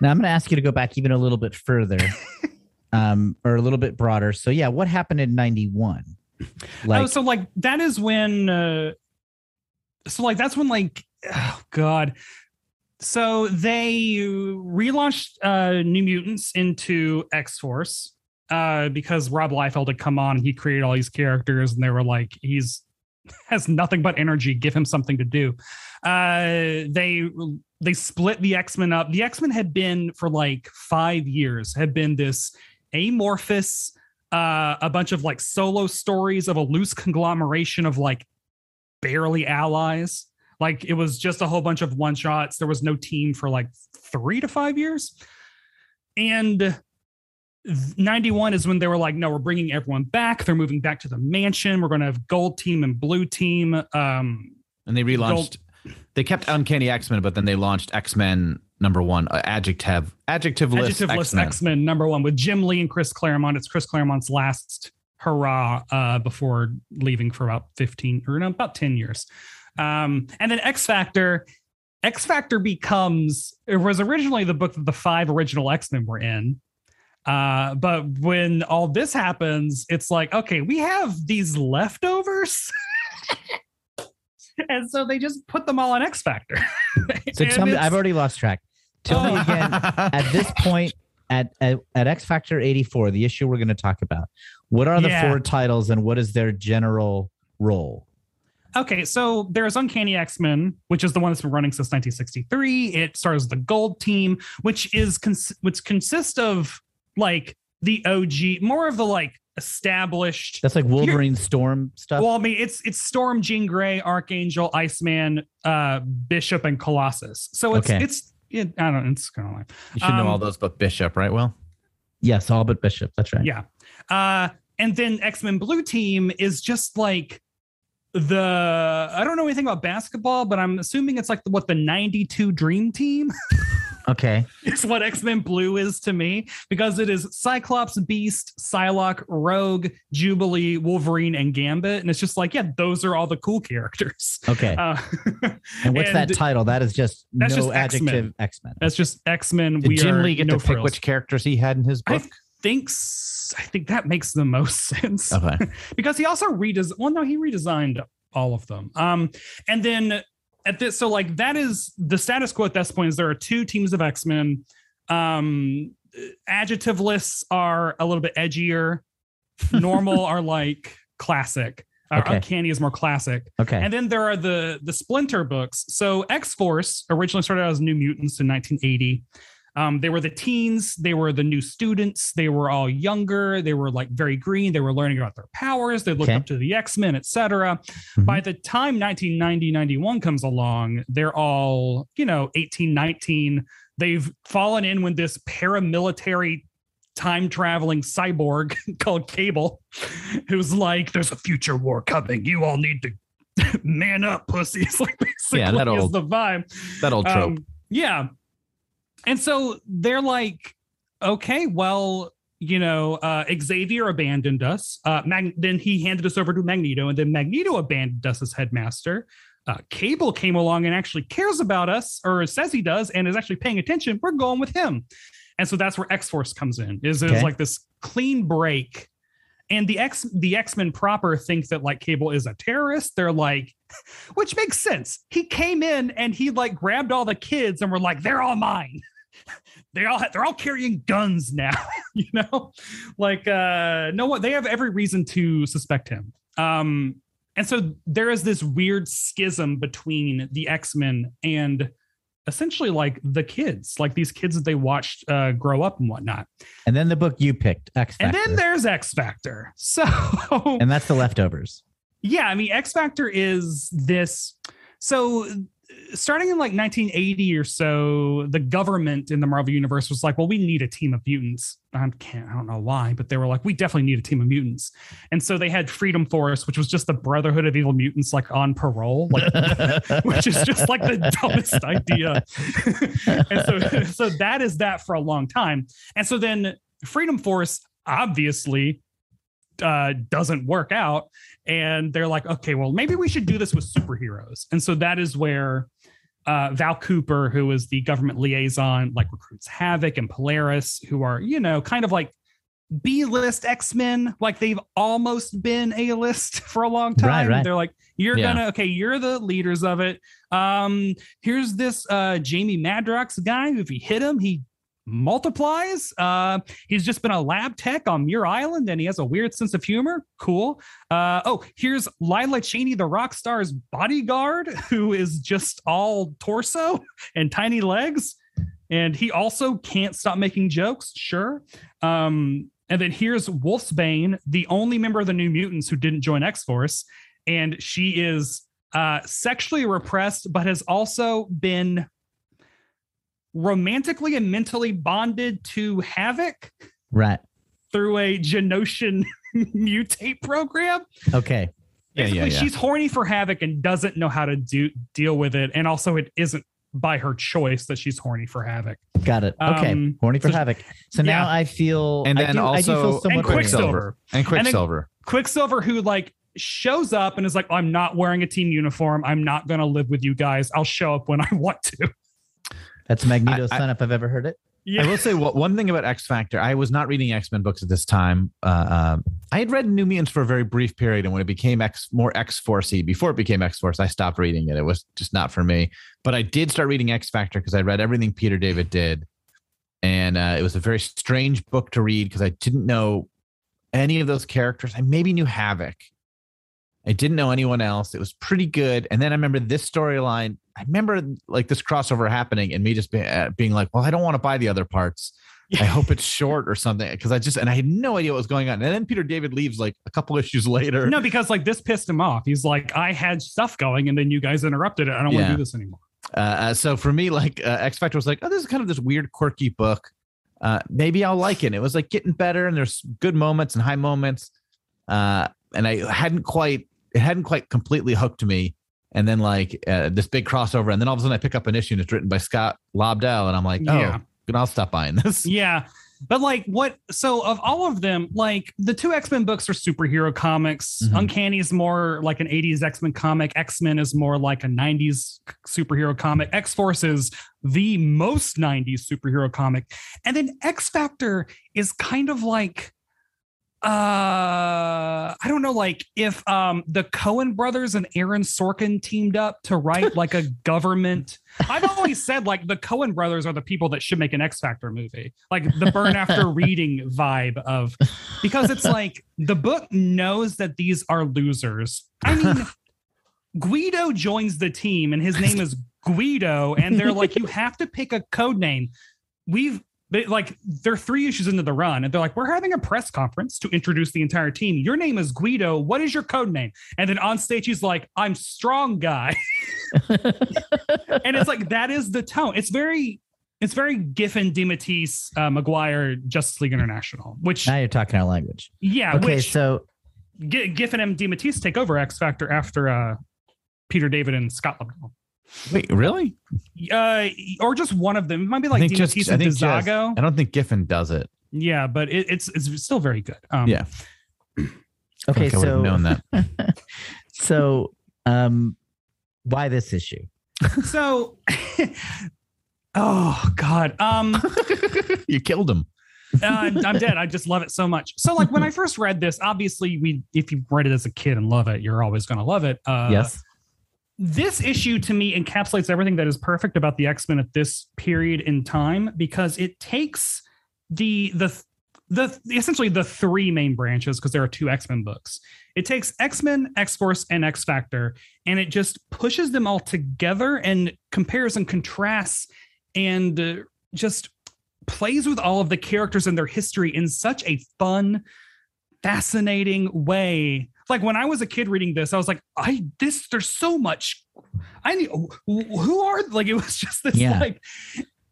Now I'm going to ask you to go back even a little bit further, um, or a little bit broader. So yeah, what happened in '91? Like, oh, so like that is when uh so like that's when like oh god. So they relaunched uh New Mutants into X-Force uh because Rob Liefeld had come on and he created all these characters and they were like he's has nothing but energy give him something to do uh they they split the x-men up the x-men had been for like five years had been this amorphous uh a bunch of like solo stories of a loose conglomeration of like barely allies like it was just a whole bunch of one shots there was no team for like three to five years and 91 is when they were like, no, we're bringing everyone back. They're moving back to the mansion. We're going to have gold team and blue team. Um, And they relaunched. They kept Uncanny X Men, but then they launched X Men number one, uh, adjective, adjective list adjective X Men. X Men number one with Jim Lee and Chris Claremont. It's Chris Claremont's last hurrah uh, before leaving for about 15 or no, about 10 years. Um, and then X Factor. X Factor becomes it was originally the book that the five original X Men were in. Uh, but when all this happens, it's like, okay, we have these leftovers. and so they just put them all on X Factor. so tell me, I've already lost track. Tell me again. At this point, at, at at X Factor 84, the issue we're going to talk about, what are the Yeah. four titles and what is their general role? Okay, so there's Uncanny X Men, which is the one that's been running since 1963. It stars the Gold Team, which is cons- which consists of like the OG, more of the like established. That's like Wolverine Storm stuff. Well, I mean, it's it's Storm, Jean Grey, Archangel, Iceman, uh, Bishop, and Colossus. So it's Okay. it's it, I don't. It's kind of like You should know Um, all those but Bishop, right? Well, yes, all but Bishop. That's right. Yeah. Uh, and then X Men Blue Team is just like the I don't know anything about basketball, but I'm assuming it's like the, what the 92 Dream Team Okay. is what X Men Blue is to me because it is Cyclops, Beast, Psylocke, Rogue, Jubilee, Wolverine, and Gambit. And it's just like, yeah, those are all the cool characters. Okay. Uh, and what's that title? That is just That's no just X-Men. adjective X Men. That's just X Men. did We Jim Lee get no to pick which characters he had in his book? I think I think that makes the most sense. okay. because he also redes well no he redesigned all of them um and then at this so like that is the status quo at this point is there are two teams of x-men. Um adjective lists are a little bit edgier. Normal are like classic. Uh, Okay. uncanny is more classic. Okay. and then there are the the splinter books. So x-force originally started out as new mutants in 1980 um, they were the teens. They were the new students. They were all younger. They were like very green. They were learning about their powers. They looked Okay. up to the x-men etc Mhm. by the time 1990 91 comes along they're all you know 18 19 they've fallen in with this paramilitary time traveling cyborg called cable who's like there's a future war coming. You all need to man up pussies. Like basically Yeah, that is old the vibe. That old trope. um, yeah. And so they're like, okay, well, you know, uh, Xavier abandoned us. Uh, Mag- then he handed us over to Magneto, and then Magneto abandoned us as headmaster. Uh, Cable came along and actually cares about us, or says he does, and is actually paying attention. We're going with him, and so that's where X Force comes in. Is is Okay. like this clean break, and the X the X Men proper think that like Cable is a terrorist. They're like, which makes sense. He came in and he like grabbed all the kids and were like, they're all mine. They all they're all carrying guns now, you know, like uh no what they have every reason to suspect him. Um, and so there is this weird schism between the X-Men and essentially like the kids, like these kids that they watched uh grow up and whatnot. and then the book you picked, X Factor. And then there's X Factor. So and that's the leftovers. yeah, I mean, X Factor is this. So, starting in like 1980 or so, the government in the Marvel universe was like, "Well, we need a team of mutants." I can't, I don't know why, but they were like, "We definitely need a team of mutants," and so they had Freedom Force, which was just the Brotherhood of Evil Mutants, like on parole, like which is just like the dumbest idea. and so, so that is that for a long time. And so then Freedom Force obviously uh, doesn't work out. And they're like, okay, well, maybe we should do this with superheroes. And so that is where uh, Val Cooper, who is the government liaison, like recruits Havoc and Polaris, who are, you know, kind of like B list X Men, like they've almost been A list for a long Right, time. right. They're like, you're Yeah. gonna, okay, you're the leaders of it. Um, here's this uh, Jamie Madrox guy. who If you hit him, he multiplies. Uh, he's just been a lab tech on Muir Island and he has a weird sense of humor. Cool. Uh, oh, here's Lila Cheney, the rock star's bodyguard, who is just all torso and tiny legs. And he also can't stop making jokes. Sure. Um, and then here's Wolfsbane, the only member of the New Mutants who didn't join X Force. And she is uh, sexually repressed, but has also been romantically and mentally bonded to Havoc Right. through a Genoshan mutate program. Okay. Yeah, Basically, yeah, yeah. she's horny for Havoc and doesn't know how to do deal with it. And also, it isn't by her choice that she's horny for Havoc. Got it. Okay. Um, Horny for so- Havoc. So now. I feel And I then do, I do also- feel And somewhat Quicksilver. And then- Quicksilver. Quicksilver, who like shows up and is like, I'm not wearing a team uniform. I'm not going to live with you guys. I'll show up when I want to. That's Magneto's I- I- son if I've ever heard it. Yeah. I will say what, one thing about X Factor. I was not reading X Men books at this time. Uh, um, I had read New Mutants for a very brief period, and when it became X more X Forcey, before it became X Force, I stopped reading it. It was just not for me. But I did start reading X Factor because I read everything Peter David did, and uh, it was a very strange book to read because I didn't know any of those characters. I maybe knew Havoc. I didn't know anyone else. It was pretty good. And then I remember this storyline. I remember like this crossover happening and me just be, uh, being like, well, I don't want to buy the other parts. I hope it's short or something because I just and I had no idea what was going on. And then Peter David leaves like a couple issues later. No, because like this pissed him off. He's like, I had stuff going, and then you guys interrupted it. I don't want to do this anymore. Uh, uh, so for me, like uh, X Factor was like, oh, this is kind of this weird, quirky book. Uh, maybe I'll like it. It was like getting better, and there's good moments and high moments. Uh, and I hadn't quite, it hadn't quite completely hooked me. And then like uh, this big crossover, and then all of a sudden I pick up an issue and it's written by Scott Lobdell, and I'm like, oh, Yeah. I'll stop buying this. Yeah. But like what so of all of them, like the two X-Men books are superhero comics. Mhm. Uncanny is more like an 80s X-Men comic. X-Men is more like a 90s superhero comic. X-Force is the most 90s superhero comic. And then X-Factor is kind of like uh I don't know like if um the Coen brothers and Aaron Sorkin teamed up to write like a government I've always said like the Coen brothers are the people that should make an X Factor movie, like the burn after reading vibe of, because it's like the book knows that these are losers. I mean, Guido joins the team and his name is Guido, and they're like, you have to pick a code name. We've they, like they're three issues into the run, and they're like, we're having a press conference to introduce the entire team. Your name is Guido. What is your code name? And then on stage, he's like, I'm strong guy. and it's like that is the tone. It's very, it's very Giffen, DeMatteis, uh, Maguire, Justice League International. Which, Now you're talking our language. yeah, Okay, which so G- Giffen and DeMatteis take over X Factor after uh, Peter David and Scott Lobdell. Wait, really? Uh, or just one of them. It might be like I think DeMatteis just, I and think just, I don't think Giffen does it. Yeah, but it, it's it's still very good. Um, Yeah. okay, I like I so known that. so um, why this issue? So, oh god, um, you killed him. uh, I'm dead. I just love it so much. So, like when I first read this, obviously, we if you read it as a kid and love it, you're always going to love it. Uh, yes. This issue to me encapsulates everything that is perfect about the X-Men at this period in time because it takes the the the essentially the three main branches because there are two X-Men books. It takes X-Men, X-Force and X-Factor and it just pushes them all together and compares and contrasts and uh, just plays with all of the characters and their history in such a fun fascinating way like when i was a kid reading this i was like i this there's so much i need who are like it was just this Yeah. like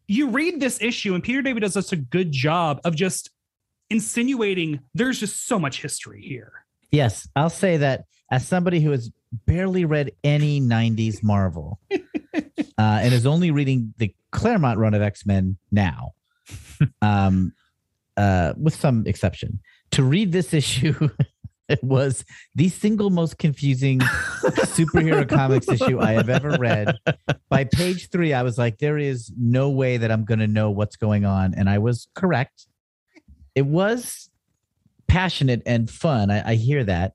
you read this issue and peter david does such a good job of just insinuating there's just so much history here Yes, I'll say that as somebody who has barely read any 90s Marvel uh, and is only reading the Claremont run of X Men now, um, uh, with some exception, to read this issue it was the single most confusing superhero comics issue I have ever read. By page three, I was like, there is no way that I'm going to know what's going on. And I was correct. It was passionate and fun. I, I hear that.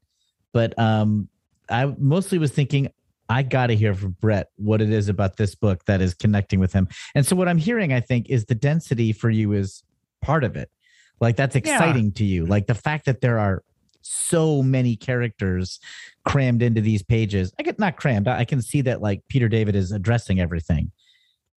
But um, I mostly was thinking, I got to hear from Brett what it is about this book that is connecting with him. And so, what I'm hearing, I think, is the density for you is part of it. Like, that's exciting to you. Like, the fact that there are so many characters crammed into these pages. I get not crammed. I can see that, like, Peter David is addressing everything.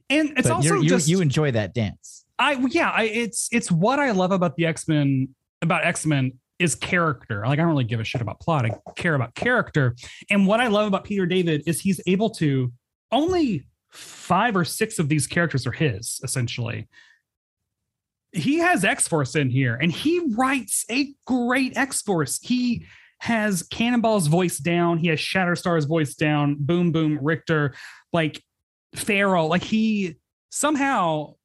and it's But also you're- just you enjoy that dance. I yeah, I, it's it's what I love about the X Men about X Men is character. Like I don't really give a shit about plot. I care about character. And what I love about Peter David is he's able to only five or six of these characters are his essentially. He has X Force in here, and he writes a great X Force. He has Cannonball's voice down. He has Shatterstar's voice down. Boom Boom Rictor, like Feral. Like he somehow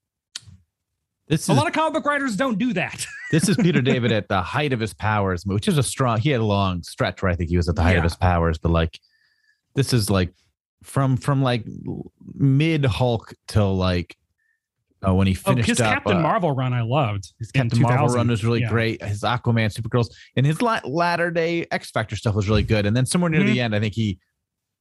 This a lot of comic book writers don't do that. this is Peter David at the height of his powers, which is a strong. He had a long stretch where I think he was at the height Yeah. of his powers, but like this is like from from like mid Hulk till like uh, when he finished Oh, finished his up. Captain uh, Marvel run I loved. his Captain Marvel run was really Yeah. great. His Aquaman, Supergirls, and his la- latter day X Factor stuff was really good. And then somewhere near Mm-hmm. the end, I think he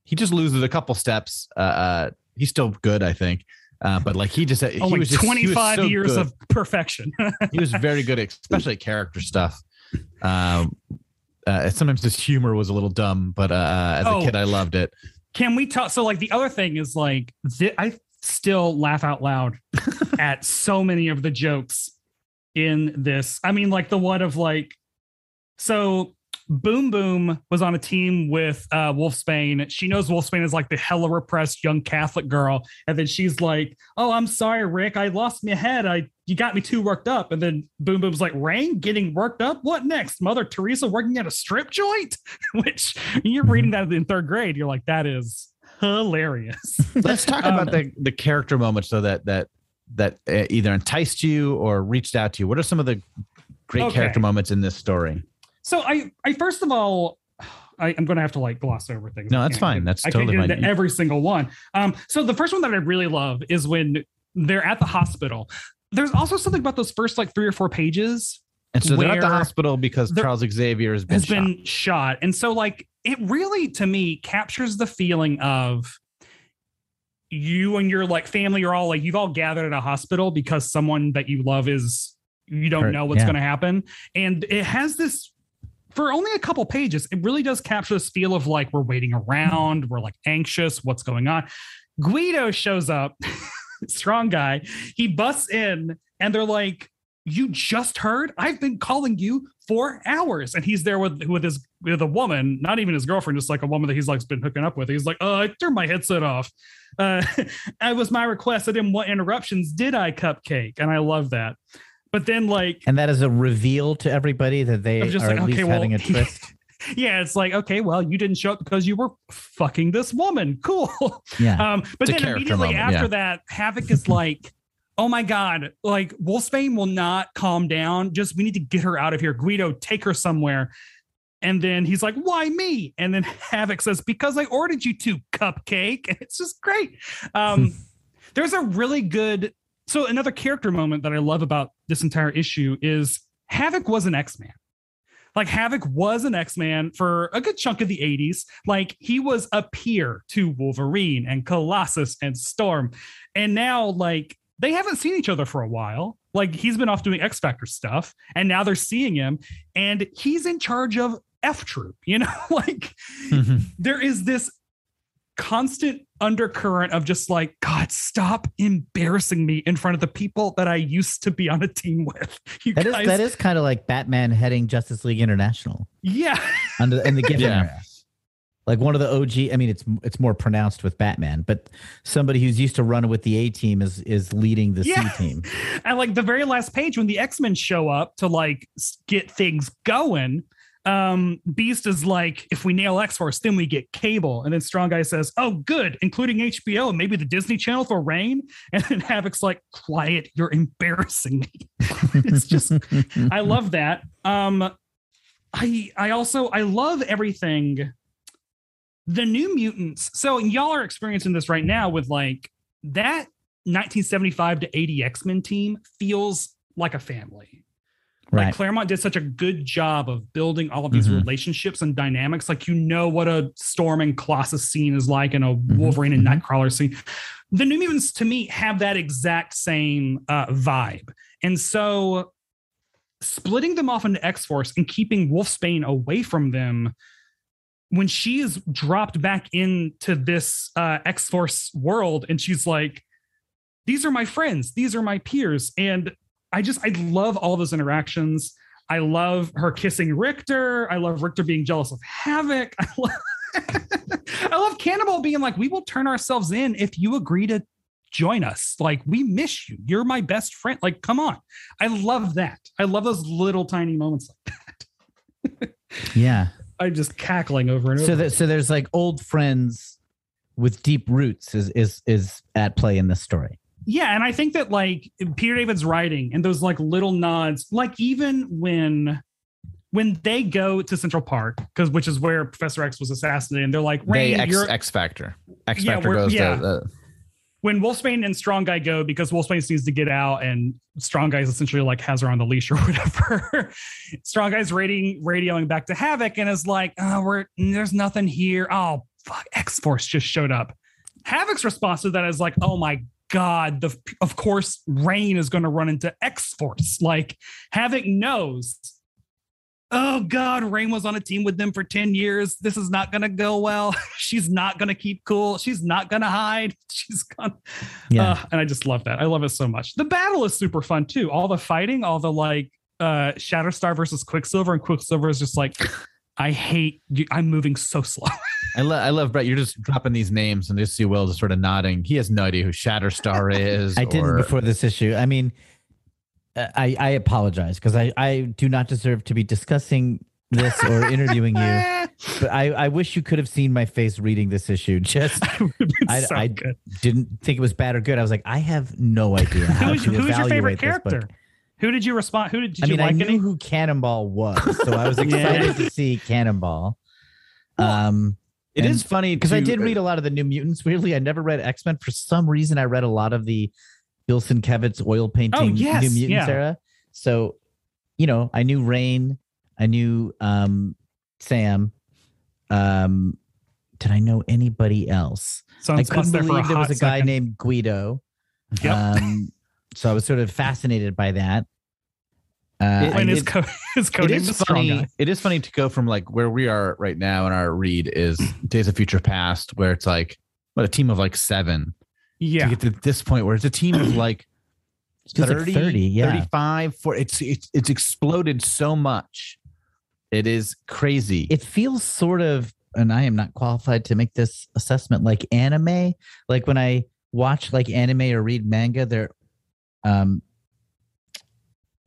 he just loses a couple steps. Uh, uh, he's still good, I think. Uh, but like he just he Oh, was he was 25 so years good. of perfection. he was very good, especially at character stuff. Um, uh, sometimes his humor was a little dumb, but uh, as Oh. a kid, I loved it. Can we talk? So, like, the other thing is like, th- I still laugh out loud at so many of the jokes in this. I mean, like the one of like, so Boom Boom was on a team with uh, Wolfsbane. She knows Wolfsbane is like the hella repressed young Catholic girl, and then she's like, "Oh, I'm sorry, Rick. I lost my head. I you got me too worked up." And then Boom Boom's like, "Rain getting worked up? What next? Mother Teresa working at a strip joint?" Which you're reading that in third grade, you're like, "That is hilarious." Let's talk Um, about the the character moments though that that that uh, either enticed you or reached out to you. What are some of the great Okay. character moments in this story? So I, I first of all, I, I'm going to have to like gloss over things. No, that's fine. That's I totally can't get fine. into every single one. Um, so the first one that I really love is when they're at the hospital. There's also something about those first like three or four pages And so they're at the hospital because Charles Xavier has been, has shot. been shot. And so like it really to me captures the feeling of you and your like family are all like you've all gathered at a hospital because someone that you love is you don't Hurt, know what's yeah. going to happen and it has this for only a couple pages it really does capture this feel of like we're waiting around we're like anxious what's going on guido shows up strong guy he busts in and they're like you just heard i've been calling you for hours. And he's there with with his with a woman not even his girlfriend just like a woman that he's like been hooking up with. He's like uh i turned my headset off. Uh it was my request. I didn't want interruptions. Did i cupcake? And i love that. But then like And that is a reveal to everybody that they are just at like, least well, having a twist. yeah it's like okay well you didn't show up because you were fucking this woman. Cool. Yeah. Um, but It's then immediately moment, after yeah. that, Havoc is like, "Oh my god! Like Wolfsbane will not calm down. Just we need to get her out of here. Guido, take her somewhere." And then he's like, "Why me?" And then Havoc says, "Because I ordered you to, Cupcake." And it's just great. Um, there's a really good. So another character moment that I love about this entire issue is Havoc was an X-Man. Like Havoc was an X-Man for a good chunk of the 80s. Like he was a peer to Wolverine and Colossus and Storm. And now like they haven't seen each other for a while. Like he's been off doing X Factor stuff and now they're seeing him and he's in charge of F Troop, you know? like mm-hmm. there is this constant undercurrent of just like god stop embarrassing me in front of the people that i used to be on a team with you That is guys that is kind of like Batman heading Justice League International yeah under in the Giffen Yeah. era. Like one of the OG. I mean, it's it's more pronounced with Batman, but somebody who's used to running with the A team is is leading the Yeah. C team. and like the very last page when the x-men show up to like get things going um beast is like if we nail x-force then we get cable and then strong guy says oh good including hbo and maybe the disney channel for rain and then havoc's like quiet you're embarrassing me it's just I love that. Um, I I also I love everything. The New Mutants. So y'all are experiencing this right now with like that 1975 to 80 X Men team feels like a family. Like right. Claremont did such a good job of building all of these Mhm. relationships and dynamics. Like you know what a Storm and Colossus scene is like, and a Mm-hmm. Wolverine and Nightcrawler scene. The New Mutants to me have that exact same uh, vibe, and so splitting them off into X Force and keeping Wolfsbane away from them. When she is dropped back into this uh, X Force world, and she's like, "These are my friends. These are my peers," and I just I love all those interactions. I love her kissing Rictor. I love Rictor being jealous of Havoc. I love, I love Cannonball being like, "We will turn ourselves in if you agree to join us. Like, we miss you. You're my best friend. Like, come on." I love that. I love those little tiny moments like that. Yeah. I'm just cackling over and over. So that so there's like old friends with deep roots is is is at play in this story. Yeah, and I think that like Peter David's writing and those like little nods, like even when when they go to Central Park, because which is where Professor X was assassinated, and they're like, They X, you're X Factor. X Yeah, Factor we're- goes yeah. to the, when Wolfsbane and Strong Guy go because Wolfsbane needs to get out, and Strong Guy is essentially like has her on the leash or whatever. Strong Guy's radioing back to Havoc and is like, oh, we're there's nothing here. Oh, fuck, X Force just showed up. Havoc's response to that is like, oh my god, the of course Rain is going to run into X Force. Like Havoc knows oh God, Rain was on a team with them for 10 years. This is not gonna go well. She's not gonna keep cool. She's not gonna hide. She's gonna Yeah. uh, and I just love that. I love it so much. The battle is super fun too. All the fighting, all the like uh Shatterstar versus Quicksilver, and Quicksilver is just like, I hate you. I'm moving so slow. I love I love Brett. You're just dropping these names and just see Will just sort of nodding. He has no idea who Shatterstar is. I didn't before this issue. I mean, I I apologize because I I do not deserve to be discussing this or interviewing you. But I I wish you could have seen my face reading this issue. Just I- so I- didn't think it was bad or good. I was like, I have no idea how Who was, to who was your favorite evaluate this book. character? Who did you respond? Who did, did I mean, you like I knew any? who Cannonball was, so I was excited to see Cannonball. Um, It is funny because I did read a lot of the New Mutants. Weirdly, I never read X Men. For some reason, I read a lot of the Bill Sienkiewicz oil painting Oh, yes, New Mutants yeah. era. So, you know, I knew Rain. I knew um, Sam. Um, did I know anybody else? I couldn't believe there was hot a guy second. named Guido. Yep. Um, so I was sort of fascinated by that. Uh, It- I When his co his code is the strong funny. It is funny to go from like where we are right now in our read is Days of Future Past, where it's like what a team of like seven Yeah. to get to this point where it's a team of like Feels like 30, 30, yeah. 35, 40. It's, it's it's exploded so much. It is crazy. it feels sort of and i am not qualified to make this assessment like anime like when i watch like anime or read manga they're um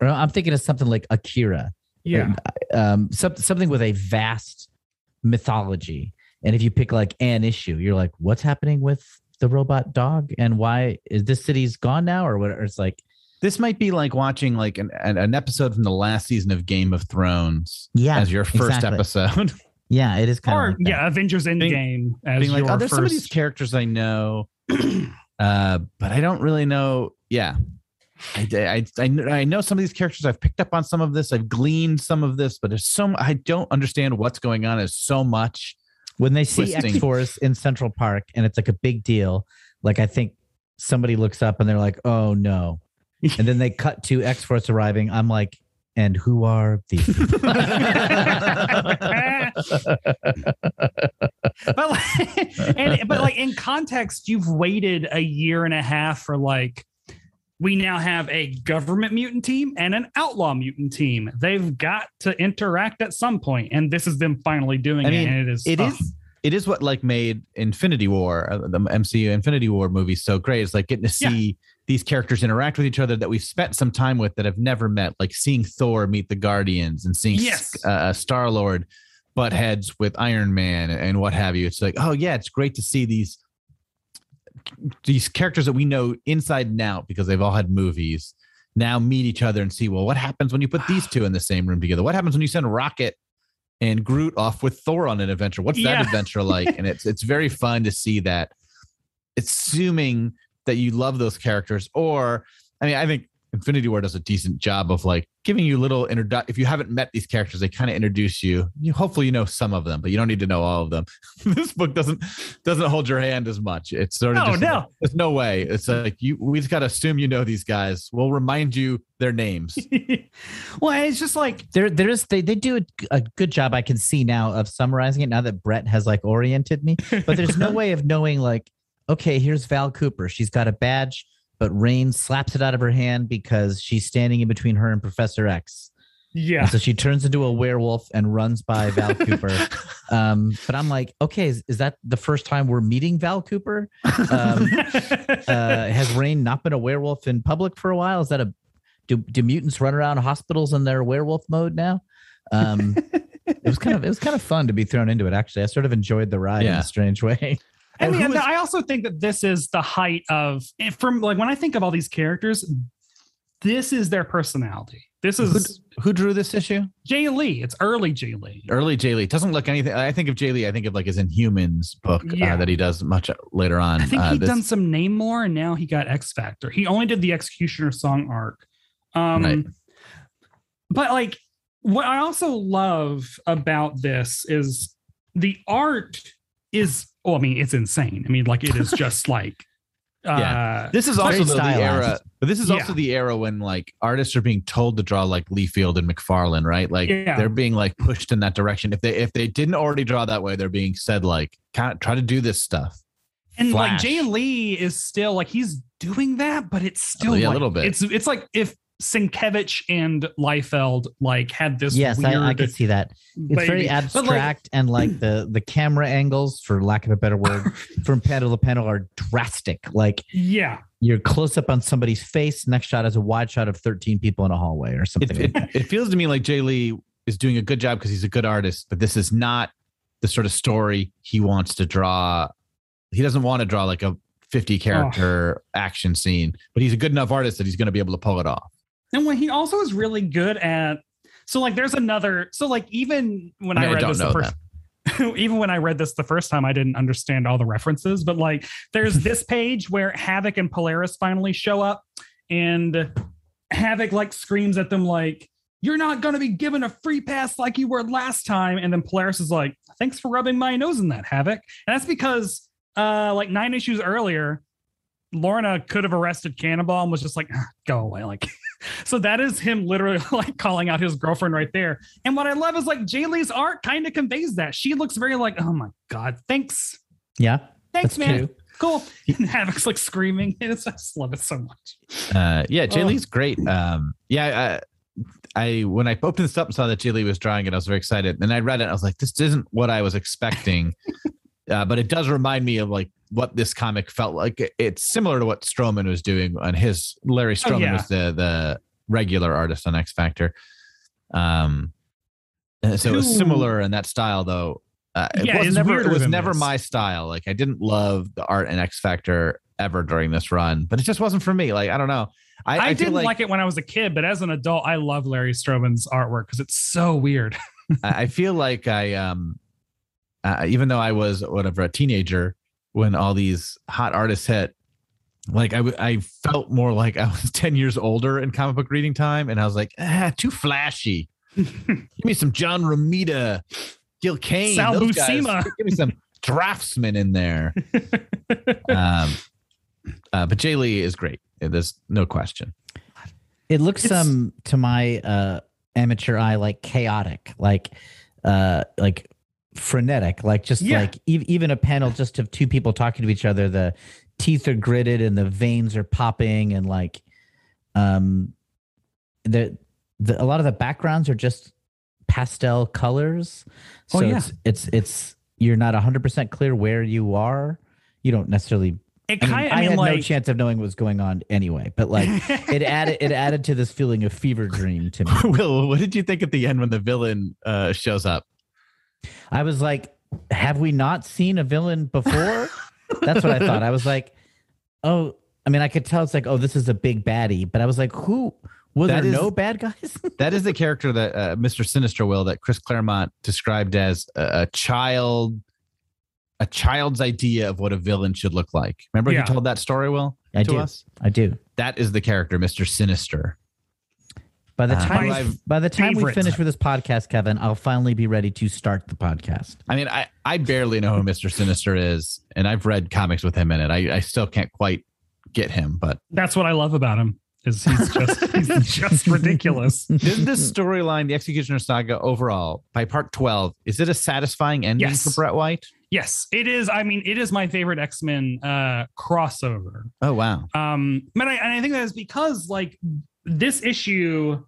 i'm thinking of something like akira Yeah. um some, something with a vast mythology and if you pick like an issue you're like what's happening with the robot dog and why is this city's gone now or what or it's like this might be like watching like an, an, an episode from the last season of Game of Thrones yeah as your first exactly. episode. yeah it is kind Or of like yeah, Avengers Endgame as Being like, your oh, there's first. some of these characters I know, uh, but I don't really know. Yeah. I, I, I, I know some of these characters. I've picked up on some of this. I've gleaned some of this, but there's so I don't understand what's going on. There's so much. When they see twisting. X Force in Central Park and it's like a big deal, like I think somebody looks up and they're like, "Oh no," and then they cut to X Force arriving. I'm like, "And who are these?" but like, and but like in context, you've waited a year and a half for like we now have a government mutant team and an outlaw mutant team. They've got to interact at some point, and this is them finally doing I mean, it. And it is It is. It is what like made Infinity War, uh, the MCU Infinity War movie, so great. It's like getting to Yeah. see these characters interact with each other that we've spent some time with that have never met, like seeing Thor meet the Guardians and seeing Yes. uh, Star Lord butt heads with Iron Man and what have you. It's like, oh yeah, it's great to see these these characters that we know inside and out because they've all had movies now meet each other and see well what happens when you put these two in the same room together? What happens when you send rocket and groot off with thor on an adventure? What's that Yeah. adventure like? And it's it's very fun to see that assuming that you love those characters or i mean i think infinity war does a decent job of like giving you little introdu- if you haven't met these characters they kind of introduce you you hopefully you know some of them but you don't need to know all of them this book doesn't doesn't hold your hand as much it's sort of No, just no. there's no way it's like you we just got to assume you know these guys we'll remind you their names well, it's just like there, there is they, they do a, a good job. I can see now of summarizing it now that Brett has like oriented me. But there's no way of knowing like, okay, here's Val Cooper. She's got a badge, but Rain slaps it out of her hand because she's standing in between her and Professor X. yeah. And so she turns into a werewolf and runs by Val Cooper. Um, but I'm like, okay, is, is that the first time we're meeting Val Cooper? Um, uh, has Rain not been a werewolf in public for a while? Is that a do, do mutants run around hospitals in their werewolf mode now? Um, it was kind of it was kind of fun to be thrown into it. Actually, I sort of enjoyed the ride in a strange way. I mean, who is- I also think that this is the height of from like when I think of all these characters, this is their personality. This is who drew this issue Jae Lee. It's early Jae Lee. early Jae Lee doesn't look anything. I think of Jae Lee. I think of like his Inhumans book Yeah. uh, that he does much later on. I think uh, he'd this- done some Namor, and now he got X Factor. He only did the X-Cutioner song arc. Um, Right. But like, what I also love about this is the art is. Well, I mean, it's insane. I mean, like it is just like Uh, This is also the, the era, but this is Yeah. also the era when like artists are being told to draw like Liefeld and McFarlane, right? Like Yeah. they're being like pushed in that direction. If they if they didn't already draw that way, they're being said like, "Ca- try to do this stuff. and like Flash. Jae Lee is still like he's doing that, but it's still Oh, yeah, a little bit. It's it's like if Sienkiewicz and Liefeld like had this yes, weird I, I could see that. It's very baby. But, like, abstract, and like the the camera angles, for lack of a better word, from panel to panel are drastic. Like yeah, you're close up on somebody's face. Next shot is a wide shot of 13 people in a hallway or something. It, like it, it feels to me like Jae Lee is doing a good job because he's a good artist, but this is not the sort of story he wants to draw. He doesn't want to draw like a 50 character action scene, but he's a good enough artist that he's going to be able to pull it off. And when he also is really good at so like there's another so like even when I I, mean, I read don't this the first even when I read this the first time, I didn't understand all the references, but like there's this page where Havoc and Polaris finally show up, and Havoc like screams at them like, You're not gonna be given a free pass like you were last time. And then Polaris is like, Thanks for rubbing my nose in that, Havoc. And that's because uh like nine issues earlier, Lorna could have arrested Cannonball and was just like, "Ah, go away. Like so that is him literally like calling out his girlfriend right there. And what I love is like Jae Lee's art kind of conveys that. She looks very like, oh my God, thanks. yeah, Thanks, man. true. Cool. And Havoc's like screaming. It's, I just love it so much. Uh, yeah, Jae Oh. Lee's great. Um, yeah, I, I when I opened this up and saw that Jae Lee was drawing it, I was very excited. And I read it, I was like, this isn't what I was expecting. uh, but it does remind me of like what this comic felt like. It's similar to what Stroman was doing on his. Larry Stroman Oh, yeah. was the the regular artist on X Factor. Um, so it was similar in that style, though. Uh, it Yeah, was never it was never my style. Like I didn't love the art in X Factor ever during this run, but it just wasn't for me. Like I don't know. I, I, I, didn't like, it when I was a kid, but as an adult, I love Larry Stroman's artwork because it's so weird. I I feel like I um uh, even though I was whatever a teenager when all these hot artists hit like I, w- I felt more like I was 10 years older in comic book reading time and I was like ah too flashy. Give me some John Romita Gil Kane Sal guys. Buscema. give me some draftsmen in there. Um uh, but Jae Lee is great. There's no question. It looks It's- um to my uh amateur eye like chaotic, like uh like frenetic, like just Yeah. like e- even a panel just of two people talking to each other. The teeth are gritted and the veins are popping, and like um the the a lot of the backgrounds are just pastel colors. So Oh, yeah. it's it's it's you're not hundred percent clear where you are. You don't necessarily. It I mean, kind of, I, I had like, no chance of knowing what was going on anyway. But like it added it added to this feeling of fever dream to me. Will what did you think at the end when the villain uh shows up I was like, have we not seen a villain before? That's what I thought. I was like, oh, I mean, I could tell it's like, oh, this is a big baddie, but I was like, who was That there is- no bad guys? That is the character that uh, Mr. Sinister will that Chris Claremont described as a, a child, a child's idea of what a villain should look like. Remember Yeah. he told that story, Will, I to do. us. I do. That is the character, Mr. Sinister. By the Uh, time My by the time we finish with this podcast, Kevin, I'll finally be ready to start the podcast. I mean, I I barely know who Mr. Sinister is, and I've read comics with him in it. I I still can't quite get him, but that's what I love about him is he's just he's just ridiculous. is this storyline, the X-Cutioner Saga overall, by part twelve, is it a satisfying ending Yes. for Brett White? Yes, it is. I mean, it is my favorite X Men uh, crossover. Oh wow, Um, but I, and I think that is because like this issue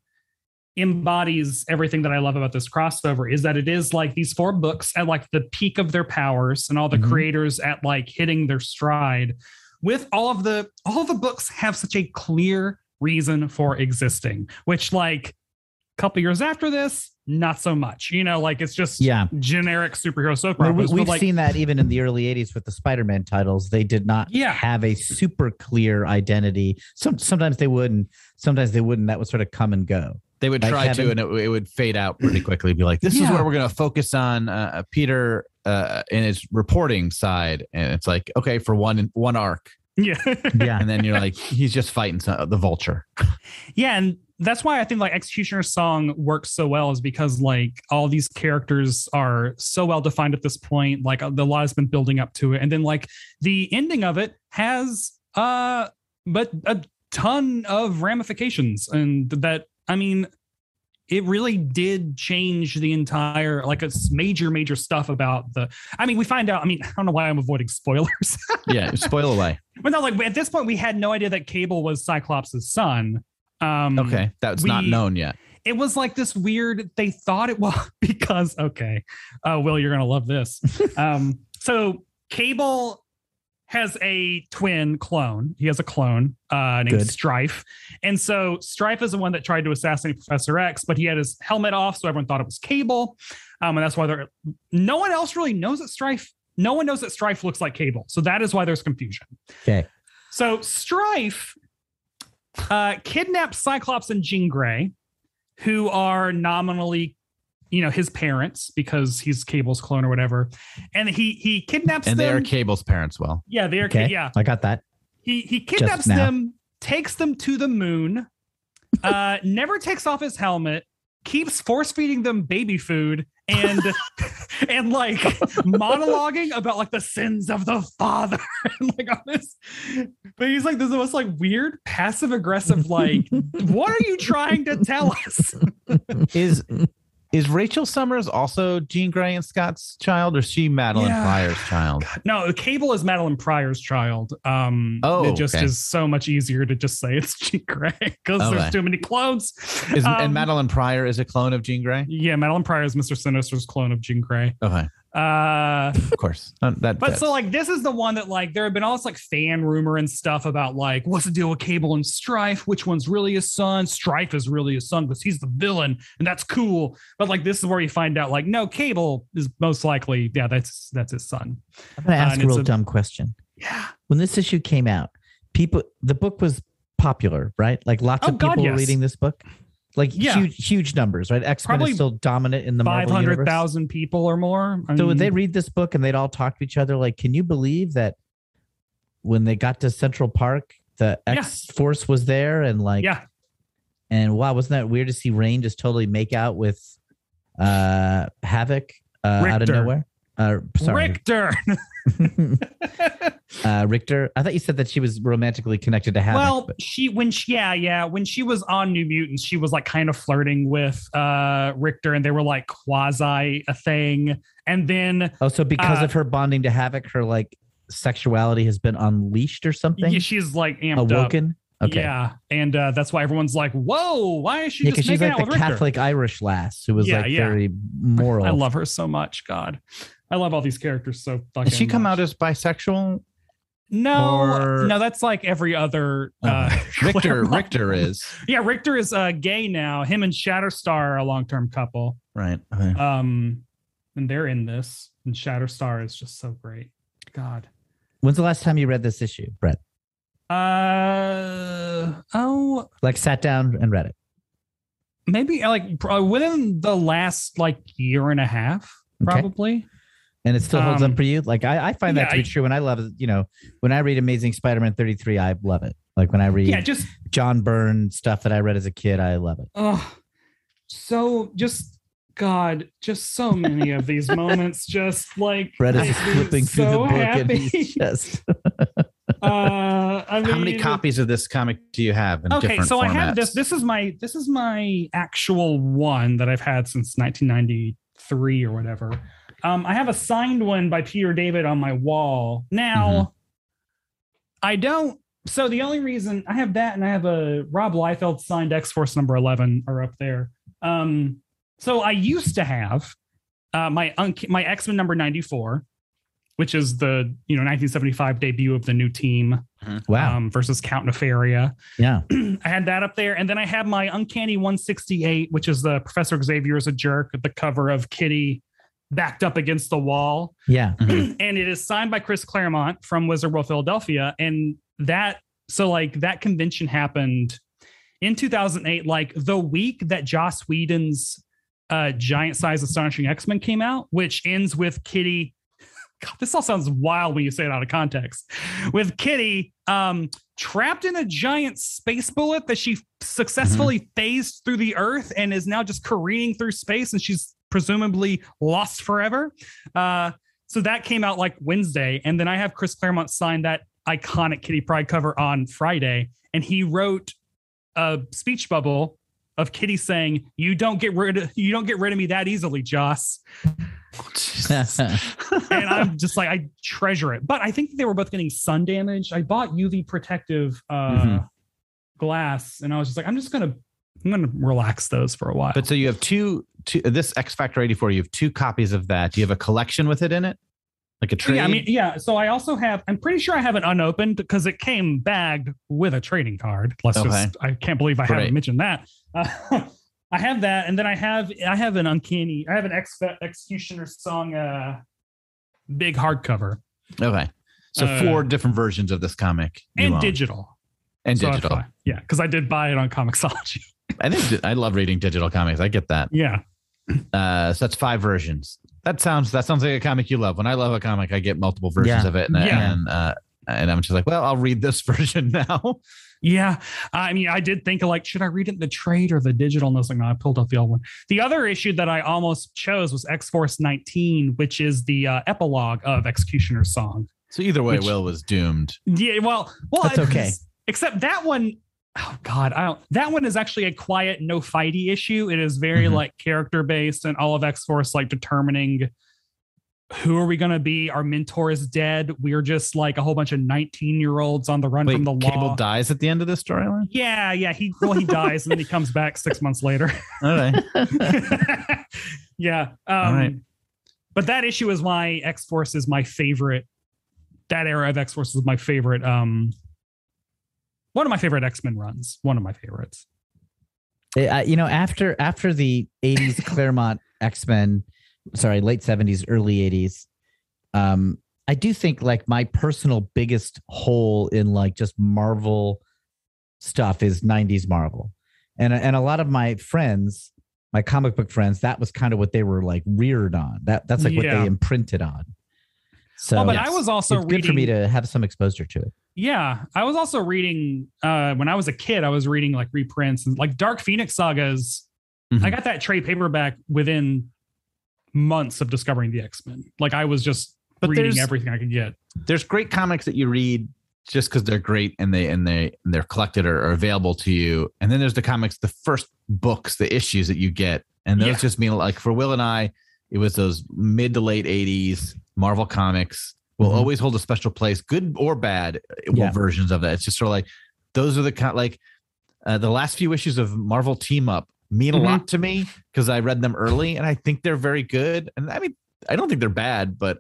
embodies everything that I love about this crossover is that it is like these four books at like the peak of their powers and all the Mhm. creators at like hitting their stride with all of the all of the books have such a clear reason for existing which like a couple years after this not so much you know like it's just Yeah. generic superhero soap Well, we, we've like, seen that even in the early 80s with the Spider-Man titles. They did not Yeah. have a super clear identity. Some sometimes they would and sometimes they wouldn't. That would sort of come and go. They would Like try having- to, and it, it would fade out pretty quickly. Be like, this is where we're going to focus on uh, Peter uh, in his reporting side, and it's like, okay, for one one arc, yeah Yeah. and then you're like, he's just fighting some, the vulture. Yeah, and that's why I think like X-Cutioner's song works so well is because like all these characters are so well defined at this point. Like the lot has been building up to it, and then like the ending of it has uh, but a ton of ramifications, and that I mean, it really did change the entire like it's major major stuff about the. I mean, we find out. I mean, I don't know why I'm avoiding spoilers, Yeah, spoil away. but no, like at this point, we had no idea that Cable was Cyclops' son. Um, Okay, that's not known yet. it was like this weird they thought it was because okay uh will you're gonna love this um so cable has a twin clone. He has a clone uh named Good. strife. And so strife is the one that tried to assassinate professor x but he had his helmet off so everyone thought it was cable. Um and that's why they're no one else really knows that strife no one knows that strife looks like cable. So that is why there's confusion. Okay. so Strife uh, kidnaps Cyclops and Jean Grey, who are nominally, you know, his parents because he's Cable's clone or whatever. And he he kidnaps And they are Cable's parents. Well, yeah, they are. Okay. Yeah, I got that. he he kidnaps them, takes them to the moon, uh, never takes off his helmet, keeps force feeding them baby food, and and like monologuing about like the sins of the father, and like all this. But he's like this is the most like weird passive aggressive like, what are you trying to tell us? is is Rachel Summers also Jean Grey and Scott's child, or is she Madelyne Yeah. Pryor's child? No, Cable is Madelyne Pryor's child. Um, Oh, it just okay. is so much easier to just say it's Jean Grey because Okay. there's too many clones. Is, Um, and Madelyne Pryor is a clone of Jean Grey? Yeah, Madelyne Pryor is Mr. Sinister's clone of Jean Grey. Okay, Uh, of course. Uh, that but so like this is the one that like there have been all this like fan rumor and stuff about like what's the deal with Cable and Strife? Which one's really his son? Strife is really his son because he's the villain and that's cool. But like this is where you find out like no, Cable is most likely yeah that's that's his son. I'm gonna Uh, ask and a real a- dumb question. Yeah. When this issue came out, people the book was popular, right? Like lots Oh, of God, people were yes. reading this book. Like Yeah. huge, huge numbers, right? X Men is still dominant in the Five hundred thousand people or more. I So would mean, they read this book and they'd all talk to each other? Like, can you believe that when they got to Central Park, the Yeah. X Force was there and like, Yeah. and wow, wasn't that weird to see Rahne just totally make out with uh Havoc uh, out of nowhere? Uh, sorry, Rictor. uh, Rictor. I thought you said that she was romantically connected to Havoc. well, but- she when she yeah yeah when she was on New Mutants, she was like kind of flirting with uh Rictor, and they were like quasi a thing. And then oh, so because uh, of her bonding to Havoc, her like sexuality has been unleashed or something, yeah, she's like amped up. awoken. Okay, Yeah, and uh, that's why everyone's like, "Whoa, why is she Yeah, because she's like the? Catholic Irish lass who was Yeah, like yeah. very moral. I love her so much. God, I love all these characters so fucking. Does she come much. out as bisexual? No, or- no, that's like every other. Uh, Rictor Rictor is Yeah, Rictor is uh, gay now. Him and Shatterstar are a long-term couple. right. Okay. Um, and they're in this, and Shatterstar is just so great. God. When's the last time you read this issue, Brett? Uh oh, Like sat down and read it. maybe uh, like within the last like year and a half, Okay. Probably. And it still holds Um, up for you. Like I, I find that to be I- true. When I love, you know, when I read Amazing Spider-Man 33, I love it. Like when I read Yeah, just John Byrne stuff that I read as a kid, I love it. oh, so just God, just so many of these moments, just like Brett is make just me flipping through the so book and happy. he's just uh, I mean, How many copies of this comic do you have in okay different so formats? i have this this is my this is my actual one that i've had since 1993 or whatever um i have a signed one by peter david on my wall now Mm-hmm. i don't so the only reason i have that and i have a rob liefeld signed x-force number 11 are up there um so i used to have uh my unc- my x-men number 94 which is the you know 1975 debut of the new team wow. um, versus Count Nefaria. yeah. I had that up there, and then I had my Uncanny 168, which is the Professor Xavier is a jerk, the cover of Kitty backed up against the wall, Yeah. Mhm. and it is signed by Chris Claremont from Wizard World Philadelphia, and that so like that convention happened in 2008, like the week that Joss Whedon's uh, Giant Size Astonishing X Men came out, which ends with Kitty. God, this all sounds wild when you say it out of context. With Kitty um, trapped in a giant space bullet that she successfully phased through the Earth and is now just careening through space, and she's presumably lost forever. Uh, so that came out like Wednesday, and then I have Chris Claremont sign that iconic Kitty Pryde cover on Friday, and he wrote a speech bubble of Kitty saying, "You don't get rid of you don't get rid of me that easily, Joss." and I'm just like I treasure it. But I think they were both getting sun damage. I bought UV protective uh, Mhm. glass, and I was just like, I'm just gonna I'm gonna relax those for a while. But so you have two, two this X Factor 84, you have two copies of that. Do you have a collection with it in it? Like a trade? yeah, I mean, yeah. So I also have. I'm pretty sure I have it unopened because it came bagged with a trading card. Let's Okay. just. I can't believe I Great. haven't mentioned that. Uh, I have that, and then I have. I have an uncanny. I have an X Executioner song. Uh, big hardcover okay. So Uh, four different versions of this comic. and own. digital. And So digital. why. Yeah, because I did buy it on Comixology. I think I love reading digital comics. I get that. yeah. Uh, so that's five versions. That sounds that sounds like a comic you love. When I love a comic, I get multiple versions Yeah. of it, and, Yeah. and uh, and I'm just like, well, I'll read this version now. Yeah. I mean, I did think of like, should I read it in the trade or the digital? And I was like, no, I pulled out the old one. The other issue that I almost chose was X Force 19, which is the uh, epilogue of X-Cutioner's Song. So either way, Which- Will was doomed. Yeah. Well, well, That's okay. Except that one, oh God, I don't, that one is actually a quiet, no fighty issue. It is very Mhm. like character based and all of X Force like determining who are we going to be? Our mentor is dead. We're just like a whole bunch of 19 year olds on the run Wait, from the law. Cable dies at the end of this storyline. Yeah, yeah. He well, he dies and then he comes back six months later. All right. yeah. Um, All right. But that issue is why X Force is my favorite. That era of X Force is my favorite. Um, one of my favorite X Men runs. One of my favorites. I- you know, after after the '80s Claremont X Men, sorry, late '70s, early '80s, um, I do think like my personal biggest hole in like just Marvel stuff is '90s Marvel, and and a lot of my friends, my comic book friends, that was kind of what they were like reared on. That that's like what they imprinted on. So but I was also it's reading. good for me to have some exposure to it. Yeah, I was also reading uh when I was a kid. I was reading like reprints and like Dark Phoenix sagas. Mhm. I got that trade paperback within months of discovering the X Men. Like I was just But reading everything I could get. There's great comics that you read just because they're great and they and they and they're collected or, or available to you. And then there's the comics, the first books, the issues that you get, and those Yeah. just mean like for Will and I, it was those mid to late '80s Marvel comics. Will Mhm. always hold a special place, good or bad uh, Yeah. versions of that. It's just sort of like those are the kind like uh, the last few issues of Marvel Team Up mean Mhm. a lot to me because I read them early and I think they're very good. And I mean, I don't think they're bad, but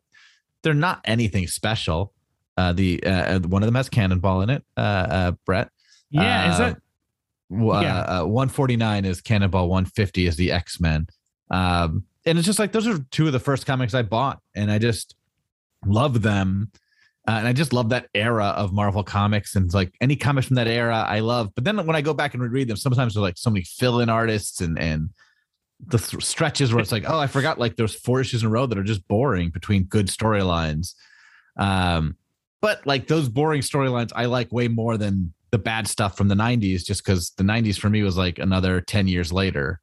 they're not anything special. Uh, the uh, one of them has Cannonball in it. Uh, uh, Brett. Yeah, is Uh, it? w- Yeah. Uh, uh, 149 is Cannonball. 150 is the X Men. Um, and it's just like those are two of the first comics I bought, and I just love them. Uh, and I just love that era of Marvel comics, and it's like any comics from that era, I love. But then when I go back and reread them, sometimes there's like so many fill-in artists and and the th- stretches where it's like, oh, I forgot like there's four issues in a row that are just boring between good storylines. Um, but like those boring storylines, I like way more than the bad stuff from the '90s, just because the '90s for me was like another ten years later.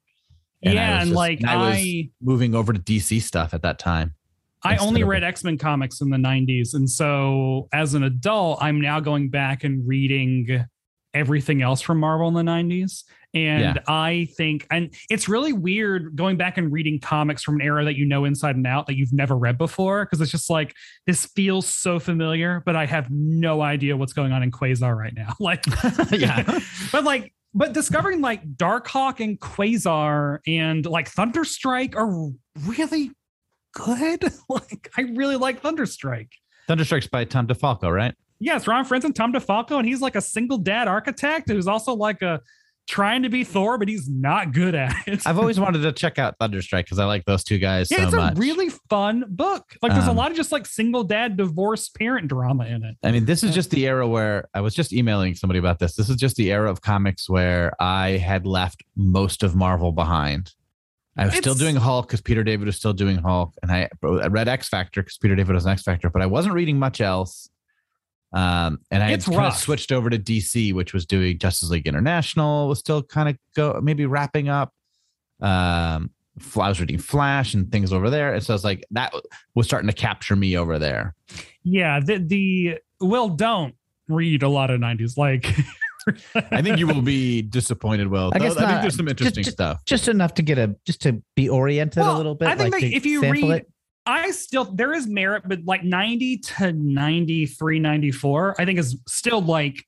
And yeah, and just- like and I was I moving over to DC stuff at that time. I only read X Men comics in the 90s. And so as an adult, I'm now going back and reading everything else from Marvel in the 90s. And Yeah. I think, and it's really weird going back and reading comics from an era that you know inside and out that you've never read before. Cause it's just like, this feels so familiar, but I have no idea what's going on in Quasar right now. Like, Yeah. but like, but discovering like Darkhawk and Quasar and like Thunderstrike are really good. like, I really like Thunderstrike. Thunderstrike's by Tom DeFalco, right? Yeah, it's Ron Frenz and Tom DeFalco, and he's like a single dad architect who's also like a trying to be Thor, but he's not good at it. I've always wanted to check out Thunderstrike because I like those two guys yeah, so it's a much. really fun book. Like, there's a Um, lot of just like single dad divorce parent drama in it. I mean, this is just the era where I was just emailing somebody about this. This is just the era of comics where I had left most of Marvel behind. I was still doing Hulk because Peter David was still doing Hulk, and I, I read X Factor because Peter David was an X Factor, but I wasn't reading much else. Um, and I kind of switched over to DC, which was doing Justice League International, was still kind of go maybe wrapping up. Um, I was reading Flash and things over there, and so it's like that was starting to capture me over there. Yeah, the the well, don't read a lot of '90s. Like, I think you will be disappointed. Well, I guess I think there's some interesting just- stuff. just enough to get a just to be oriented a little bit. I think like that if you read- it. I still there is merit, but like 90 to 93, 94, I think is still like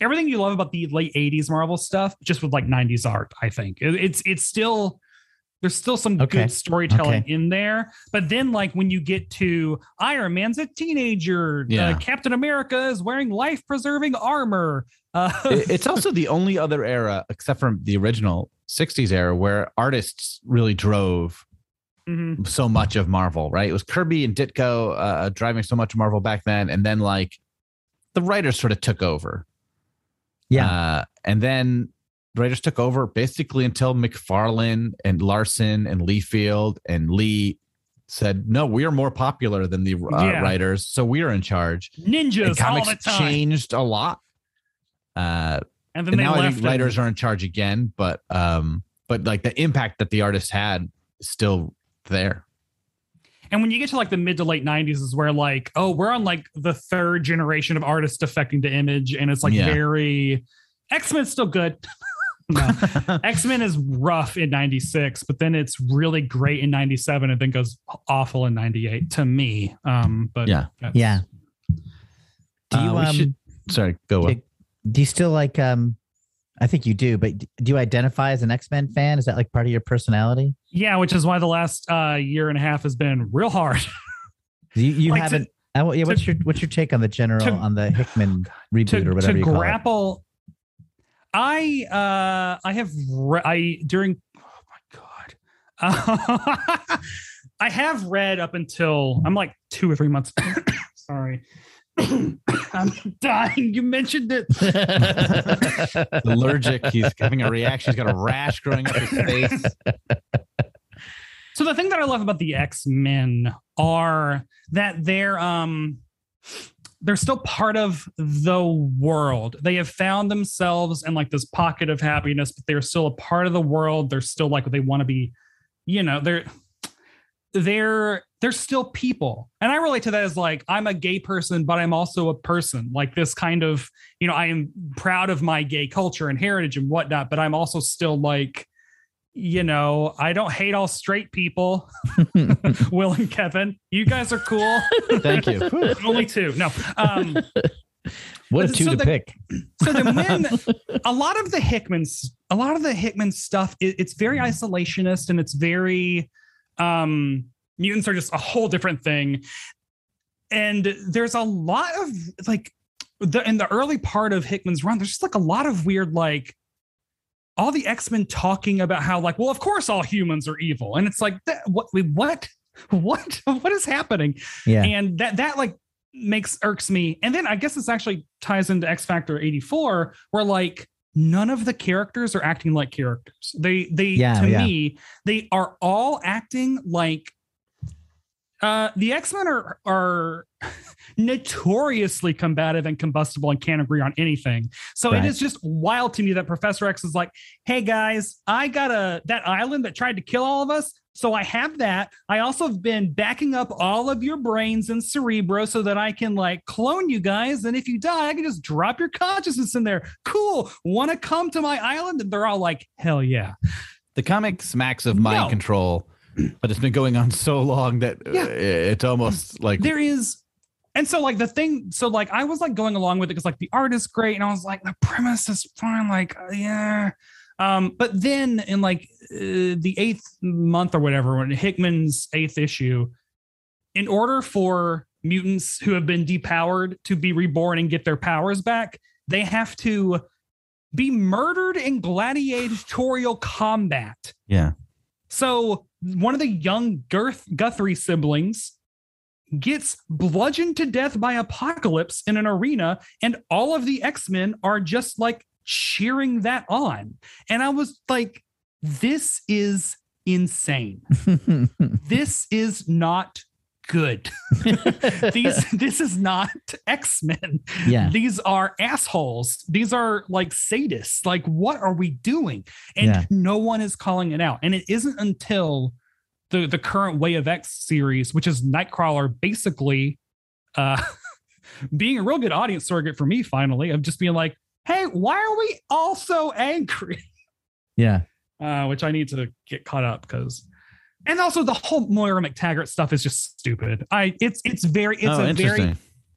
everything you love about the late 80s Marvel stuff, just with like 90s art. I think It- it's it's still there's still some Okay. good storytelling Okay. in there. But then, like when you get to Iron Man's a teenager, Yeah. uh, Captain America is wearing life preserving armor. Uh, it's also the only other era, except for the original '60s era, where artists really drove mhm. so much of Marvel, right? It was Kirby and Ditko uh, driving so much of Marvel back then, and then like the writers sort of took over. Yeah. uh, and then the writers took over basically until McFarlane and Larsen and Liefeld and Lee said, "No, we are more popular than the uh, Yeah. writers, so we are in charge." ninjas and all comics the time. changed a lot. Uh, And then and now I think writers are in charge again, but um, but like the impact that the artist had is still there. And when you get to like the mid to late 90s is where like, oh, we're on like the third generation of artists affecting the image. And it's like Yeah. very X-Men's still good. no. X-Men is rough in 96, but then it's really great in 97 and then goes awful in 98 to me. Um, but Yeah. that's- Yeah. Do you Uh, we um should- Sorry, go. Will. do, do you still like um I think you do, but do you identify as an X-Men fan? Is that like part of your personality? Yeah, which is why the last uh year and a half has been real hard. You you Like haven't uh, what- yeah, what's to- your what's your take on the general to- on the Hickman reboot to, or whatever to you call it? grapple i uh i have re- i during oh my god i have read up until i'm like two or three months sorry i'm dying you mentioned it allergic. He's having a reaction. He's got a rash growing up his face. so the thing that i love about the x-men are that they're um they're still part of the world. They have found themselves in like this pocket of happiness but they're still a part of the world. They're still like they want to be. You know they're they're they're still people. And i relate to that as like i'm a gay person but i'm also a person. Like this kind of you know i am proud of my gay culture and heritage and whatnot but i'm also still like you know i don't hate all straight people. Will and kevin you guys are cool. Thank you. only two. No um what a two so to the- pick. so then when a lot of the hickman's a lot of the hickman stuff it, it's very isolationist and it's very um mutants are just a whole different thing. And there's a lot of like the in the early part of hickman's run there's just like a lot of weird like all the x-men talking about how like well of course all humans are evil. And it's like that, what what? What? What is happening? Yeah. and that that like makes irks me. And then i guess this actually ties into x factor 84 where like none of the characters are acting like characters. They they Yeah, to yeah. me they are all acting like uh the x-men are are notoriously combative and combustible and can't agree on anything so Right. it is just wild to me that professor x is like hey guys i got a that island that tried to kill all of us so I have that. I also have been backing up all of your brains and cerebro so that I can like clone you guys. And if you die, I can just drop your consciousness in there. Cool. Want to come to my island? And they're all like, hell yeah. The comic smacks of mind No. control, but it's been going on so long that uh, Yeah. it's almost like There is. And so like the thing, so like I was like going along with it because like the art is great. And I was like, the premise is fine. Like, uh, yeah. Um, but then in like uh, the eighth month or whatever, when Hickman's eighth issue, in order for mutants who have been depowered to be reborn and get their powers back, they have to be murdered in gladiatorial combat. yeah. So one of the young Girth Guthrie siblings gets bludgeoned to death by Apocalypse in an arena, and all of the X-Men are just like cheering that on. And I was like, this is insane. this is not good. These this is not X-Men. yeah. These are assholes. These are like sadists. Like, what are we doing? And Yeah. no one is calling it out. And it isn't until the the current Way of X series, which is Nightcrawler, basically uh being a real good audience surrogate for me, finally, of just being like, hey, why are we all so angry? Yeah. Uh, which I need to get caught up because and also the whole Moira MacTaggert stuff is just stupid. I it's it's very it's oh, a very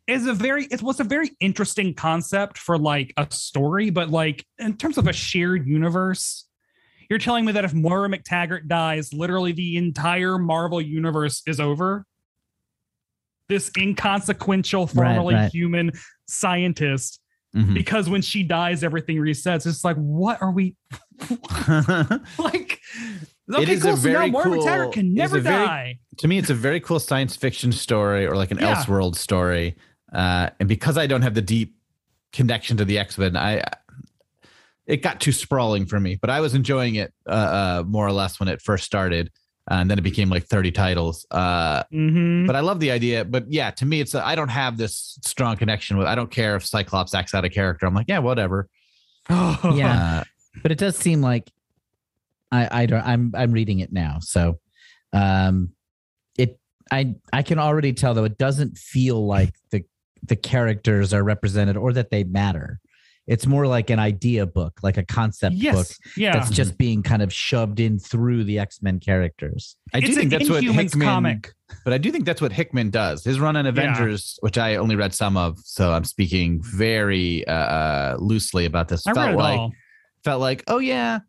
is a very it was a very interesting concept for like a story, but like in terms of a shared universe, you're telling me that if Moira MacTaggert dies, literally the entire Marvel universe is over. This inconsequential, formerly right. human scientist, Mhm. because when she dies, everything resets. It's like, what are we like? Okay, is a cool. So now very Moira cool- MacTaggert can it's never a very- die. to me, it's a very cool science fiction story or like an Yeah. Elseworld story. Uh, and because I don't have the deep connection to the X Men, I it got too sprawling for me. But I was enjoying it uh, uh, more or less when it first started, uh, and then it became like thirty titles. Uh, Mhm. but I love the idea. But yeah, to me, it's I I don't have this strong connection with. I don't care if Cyclops acts out a character. I'm like, yeah, whatever. Yeah. Uh, but it does seem like I I don't I'm I'm reading it now. So um it I I can already tell though it doesn't feel like the the characters are represented or that they matter. It's more like an idea book, like a concept book. Yeah. that's just being kind of shoved in through the X-Men characters. I do it's think an that's what Hickman, comic. But I do think that's what Hickman does. His run on Avengers, which I only read some of, so I'm speaking very uh, uh, loosely about this. I read it like all. felt like, oh yeah,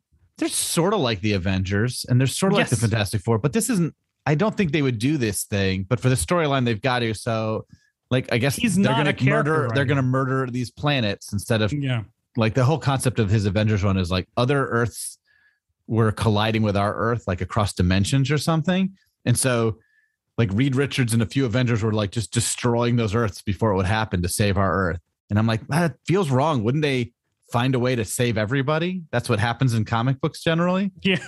they're sort of like the Avengers, and they're sort of like the Fantastic Four, but this isn't. I don't think they would do this thing, but for the storyline, they've got to. So, like, I guess He's they're not gonna a character murder. They're gonna murder these planets instead of Yeah. like the whole concept of his Avengers run is like other Earths were colliding with our Earth, like across dimensions or something. And so, like Reed Richards and a few Avengers were like just destroying those Earths before it would happen to save our Earth. And I'm like, that feels wrong. Wouldn't they find a way to save everybody? That's what happens in comic books generally. Yeah.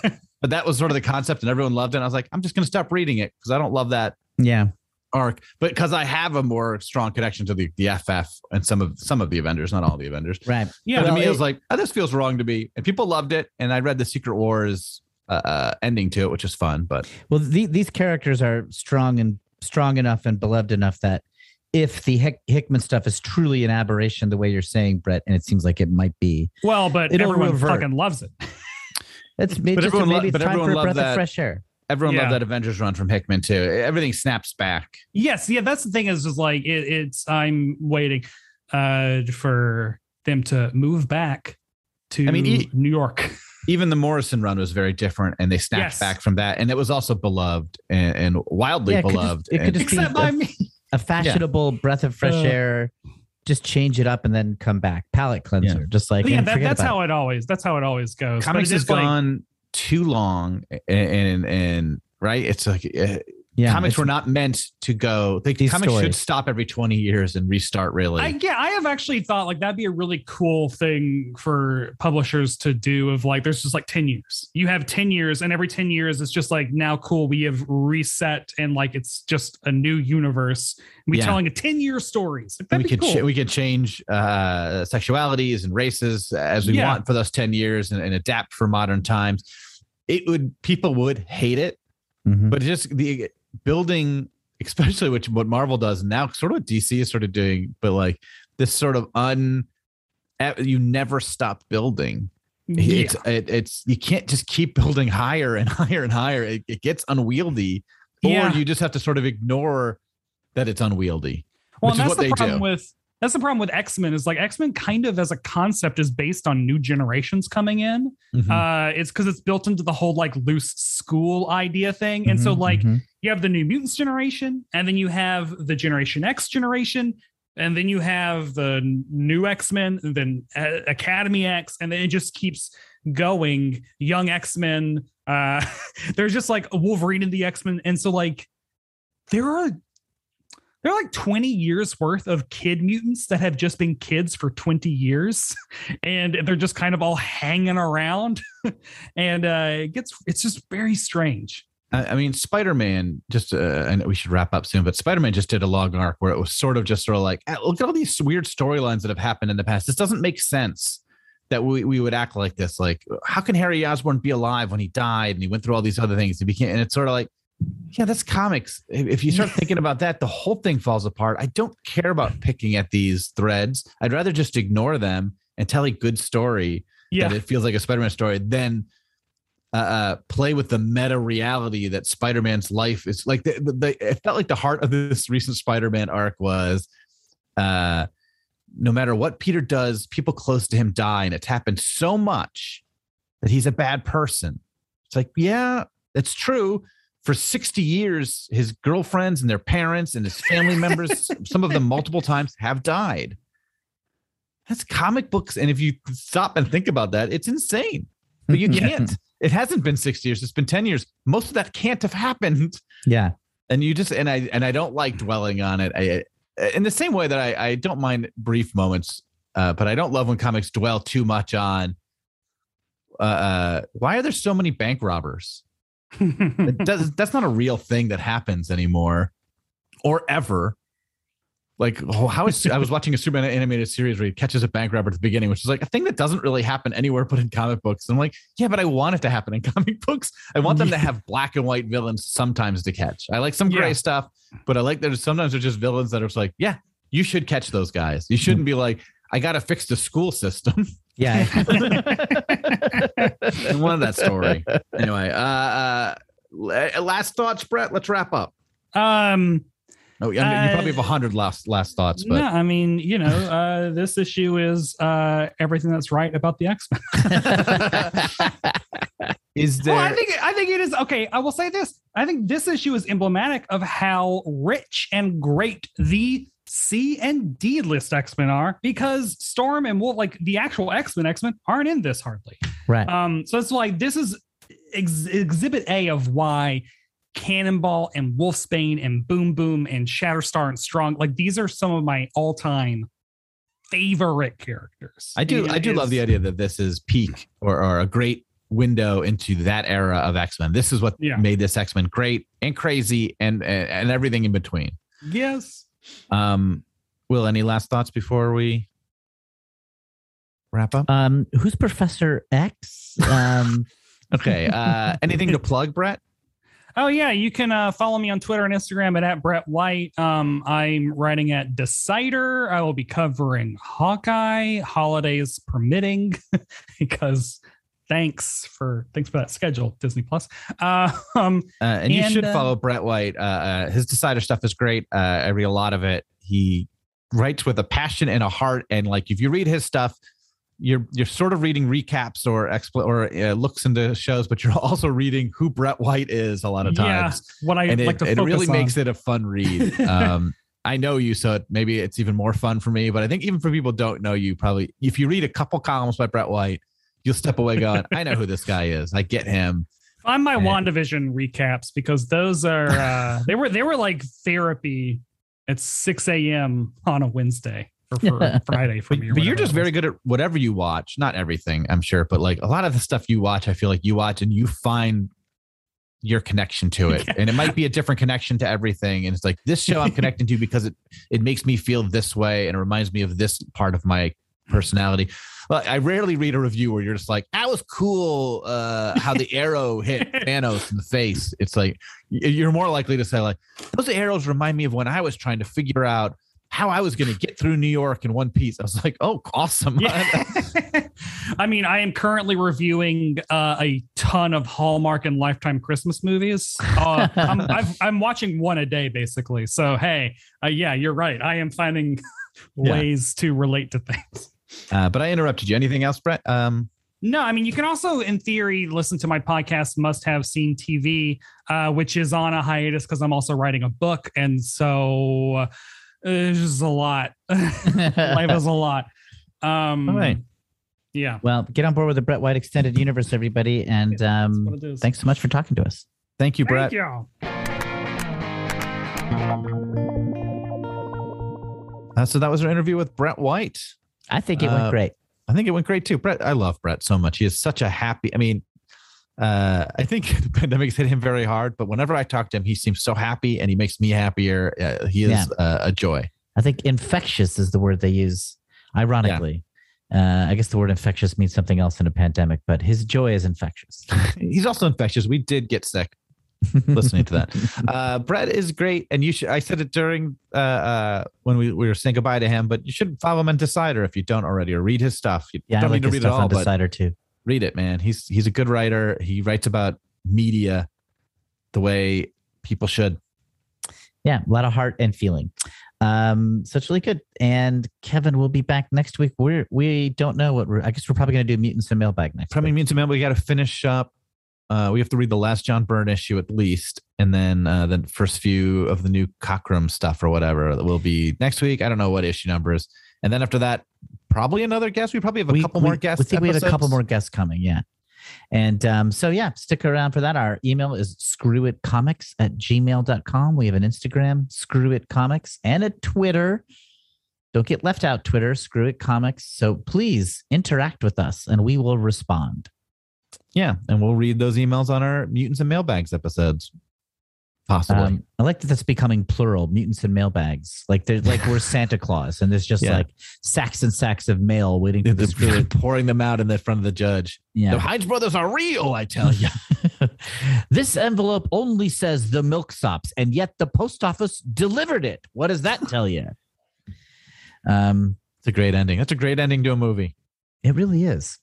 But that was sort of the concept, and everyone loved it. And I was like, I'm just going to stop reading it because I don't love that Yeah. arc. But because I have a more strong connection to the, the FF and some of some of the Avengers, not all the Avengers. Right. Yeah. But to Well, me, it it- was like, oh, this feels wrong to me. And people loved it. And I read the Secret Wars uh, uh, ending to it, which is fun. But Well, the, these characters are strong and strong enough and beloved enough that if the Hick, Hickman stuff is truly an aberration, the way you're saying, Brett, and it seems like it might be, Well, but It'll everyone revert. fucking loves it. it's maybe, just, everyone lo- maybe it's but time everyone for a loved breath that. of fresh air. everyone Yeah. loved that Avengers run from Hickman too. Everything snaps back. Yes, yeah, that's the thing is just like it, it's I'm waiting uh for them to move back to I mean, e- New York. Even the Morrison run was very different, and they snapped Yes. back from that. And it was also beloved and, and wildly Yeah, it could just- beloved. it could And- just be Except by a- me. A fashionable breath of fresh Uh, air. Just change it up and then come back. Palate cleanser. Just like yeah, that, that's how it always that's how it always goes. But comics it has is like- gone too long, and, and and right, it's like uh, it. Yeah, comics were not meant to go. They, These comics should stop every twenty years and restart. Really, I, yeah, I have actually thought like that'd be a really cool thing for publishers to do. Of like, there's just like ten years. You have ten years, and every ten years, it's just like now cool. We have reset, and like it's just a new universe. We Yeah. telling a ten year stories. Like, that'd we be could cool. ch- we could change uh, sexualities and races as we Yeah. want for those ten years and, and adapt for modern times. It would people would hate it, Mhm. but just the building, especially which what Marvel does now, sort of what DC is sort of doing, but like this sort of un, you never stop building. yeah. It's it, it's you can't just keep building higher and higher and higher. It, it gets unwieldy, or Yeah. you just have to sort of ignore that it's unwieldy. Well, which and is that's what the they problem do. with that's the problem with X Men is like X Men kind of as a concept is based on new generations coming in. Mhm. Uh, it's because it's built into the whole like loose school idea thing, and so Mhm, like mhm. You have the New Mutants generation, and then you have the Generation X generation, and then you have the new X Men, then Academy X, and then it just keeps going. Young X Men. Uh, there's just like a Wolverine in the X Men, and so like there are there are like 20 years worth of kid mutants that have just been kids for 20 years and they're just kind of all hanging around and uh it gets it's just very strange I, mean, Spider Man. Just, uh, I know we should wrap up soon, but Spider Man just did a long arc where it was sort of just sort of like, "Ah, look at all these weird storylines that have happened in the past. This doesn't make sense that we, we would act like this. Like, how can Harry Osborn be alive when he died and he went through all these other things? He became, and it's sort of like, yeah, that's comics. If you start thinking about that, the whole thing falls apart. I don't care about picking at these threads. I'd rather just ignore them and tell a good story Yeah. that it feels like a Spider-Man story than uh, uh, play with the meta reality that Spider-Man's life is like. The, the, the, it felt like the heart of this recent Spider-Man arc was, uh, no matter what Peter does, people close to him die, and it's happened so much that he's a bad person. It's like, yeah, that's true. For 60 years, his girlfriends and their parents and his family members, some of them multiple times, have died. That's comic books. And if you stop and think about that, it's insane. But you can't. It hasn't been 60 years, it's been 10 years. Most of that can't have happened. Yeah. And you just and I and I don't like dwelling on it. I in the same way that I, I don't mind brief moments, uh, but I don't love when comics dwell too much on uh, uh why are there so many bank robbers? Does, that's not a real thing that happens anymore or ever. Like, oh, how is I was watching a Superman animated series where he catches a bank robber at the beginning, which is like a thing that doesn't really happen anywhere but in comic books. I'm like, yeah, but I want it to happen in comic books. I want them to have black and white villains sometimes to catch. I like some gray Yeah. stuff, but I like that sometimes they're just villains that are just like, yeah, you should catch those guys. You shouldn't be like, I got to fix the school system. Yeah. I wanted that story. Anyway, uh, uh, last thoughts, Brett. Let's wrap up. um Oh, mean, you probably have a hundred last last thoughts, but no, I mean, you know, uh, this issue is uh, everything that's right about the X Men. is there? Well, I think I think it is okay. I will say this: I think this issue is emblematic of how rich and great the C and D list X Men are, because Storm and Wolf, like the actual X Men, X Men aren't in this hardly. right. Um, so it's like this is ex- exhibit A of why Cannonball and Wolfsbane and Boom Boom and Shatterstar and Strong, like these are some of my all-time favorite characters. I do. It I do love the idea that this is peak or, or a great window into that era of X Men. This is what Yeah. made this X Men great and crazy and, and and everything in between. Yes. Um, Will, any last thoughts before we wrap up? Um, who's Professor X? Um, Okay. Uh, anything to plug, Brett? Oh yeah, you can uh, follow me on Twitter and Instagram at, at Brett White. Um, I'm writing at Decider. I will be covering Hawkeye, holidays permitting, because thanks for thanks for that schedule, Disney Plus. Uh, um, Uh, and, you And, should uh, follow Brett White. Uh, uh, his Decider stuff is great. Uh, I read a lot of it. He writes with a passion and a heart. And like, if you read his stuff, you're you're sort of reading recaps or expl- or uh, looks into shows, but you're also reading who Brett White is a lot of times. yeah, what I and like it, it really on. makes it a fun read. Um, I know you, so it, maybe it's even more fun for me. But I think even for people who don't know you, probably if you read a couple columns by Brett White, you'll step away going, "I know who this guy is. I get him." Find my Yeah. WandaVision recaps because those are uh, they were they were like therapy at 6 a.m. on a Wednesday for Friday for me. but you're just very good at whatever you watch. Not everything, I'm sure, but like a lot of the stuff you watch, I feel like you watch and you find your connection to it. And it might be a different connection to everything. And it's like this show I'm connecting to because it it makes me feel this way and it reminds me of this part of my personality. Well, I rarely read a review where you're just like, that was cool uh how the arrow hit Thanos in the face. It's like you're more likely to say, like, those arrows remind me of when I was trying to figure out how I was gonna get through New York in one piece. I was like, oh, awesome. Yeah. I mean, I am currently reviewing uh, a ton of Hallmark and Lifetime Christmas movies. Uh, I'm, I've, I'm watching one a day, basically. So, hey, uh, yeah, you're right. I am finding Yeah. ways to relate to things. Uh, but I interrupted you. Anything else, Brett? Um, No, I mean, you can also, in theory, listen to my podcast, Must Have Seen TV, uh, which is on a hiatus because I'm also writing a book. And so uh, it's just a lot. Life is a lot. Um, All right. Yeah. well, get on board with the Brett White Extended Universe, everybody. And That's um, what it is. thanks so much for talking to us. thank you, Brett. Thank you. Uh, so that was our interview with Brett White. I think it went Uh, great. I think it went great too. Brett, I love Brett so much. He is such a happy. I mean, Uh, I think the pandemic's hit him very hard, but whenever I talk to him, he seems so happy and he makes me happier. Uh, he is Yeah. uh, a joy. I think infectious is the word they use. Ironically, uh, I guess the word infectious means something else in a pandemic, but his joy is infectious. He's also infectious. We did get sick listening to that. Uh, Brett is great, and you should. I said it during uh, uh, when we, we were saying goodbye to him, but you should follow him on Decider if you don't already, or read his stuff. You Yeah, I don't like need to read it all, on but Decider too. Read it, man. He's he's a good writer. He writes about media the way people should. Yeah, a lot of heart and feeling. Um, so it's really good. And Kevin will be back next week. We're we don't know what we're. I guess we're probably going to do mutants and mailbag next. Probably week. and man, we got to finish up. Uh, we have to read the last John Byrne issue at least, and then uh, the first few of the new Cockrum stuff or whatever that will be next week. I don't know what issue numbers, and then after that, probably another guest. We probably have a we, couple we- more guests. We think we have a couple more guests coming. Yeah. And um, so, yeah, stick around for that. Our email is screwitcomics at gmail.com. We have an Instagram, Screw It Comics, and a Twitter. Don't get left out, Twitter, Screw It Comics. So please interact with us and we will respond. Yeah, and we'll read those emails on our mutants and mailbags episodes. Possibly. Um, I like that that's becoming plural, mutants and mailbags. Like there's like we're Santa Claus and there's just Yeah. like sacks and sacks of mail waiting for the They're pouring them out in the front of the judge. Yeah. The. Heinz brothers are real, I tell you. this envelope only says the milksops, and yet the post office delivered it. What does that tell you? Um, It's a great ending. That's a great ending to a movie. it really is.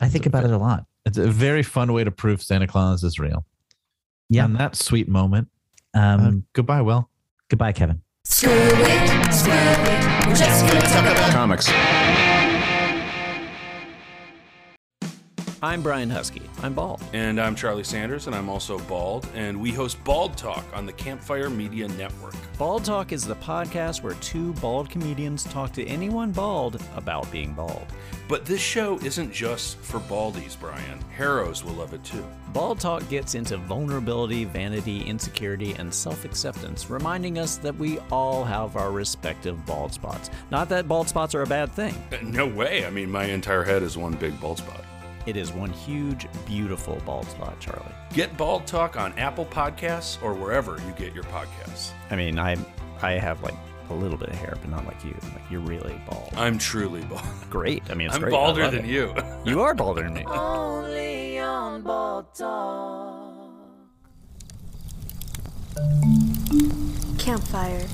I think about it a lot. It's a very fun way to prove Santa Claus is real. Yeah. On that sweet moment. Um, uh, goodbye, Will. goodbye, Kevin. Screw it, screw it. We're just gonna talk about Comics. I'm Brian Husky. I'm bald. And I'm Charlie Sanders, and I'm also bald, and we host Bald Talk on the Campfire Media Network. Bald Talk is the podcast where two bald comedians talk to anyone bald about being bald. But this show isn't just for baldies, Brian. Harrows will love it too. Bald Talk gets into vulnerability, vanity, insecurity, and self acceptance, reminding us that we all have our respective bald spots. Not that bald spots are a bad thing, uh, No way. I mean, my entire head is one big bald spot. It is one huge, beautiful bald spot, Charlie. Get Bald Talk on Apple Podcasts or wherever you get your podcasts. I mean, I I have like a little bit of hair, but not like you. Like you're really bald. I'm truly bald. Great. I mean, it's I'm great. Balder than it. you. You are balder than me. only on Bald Talk. Campfire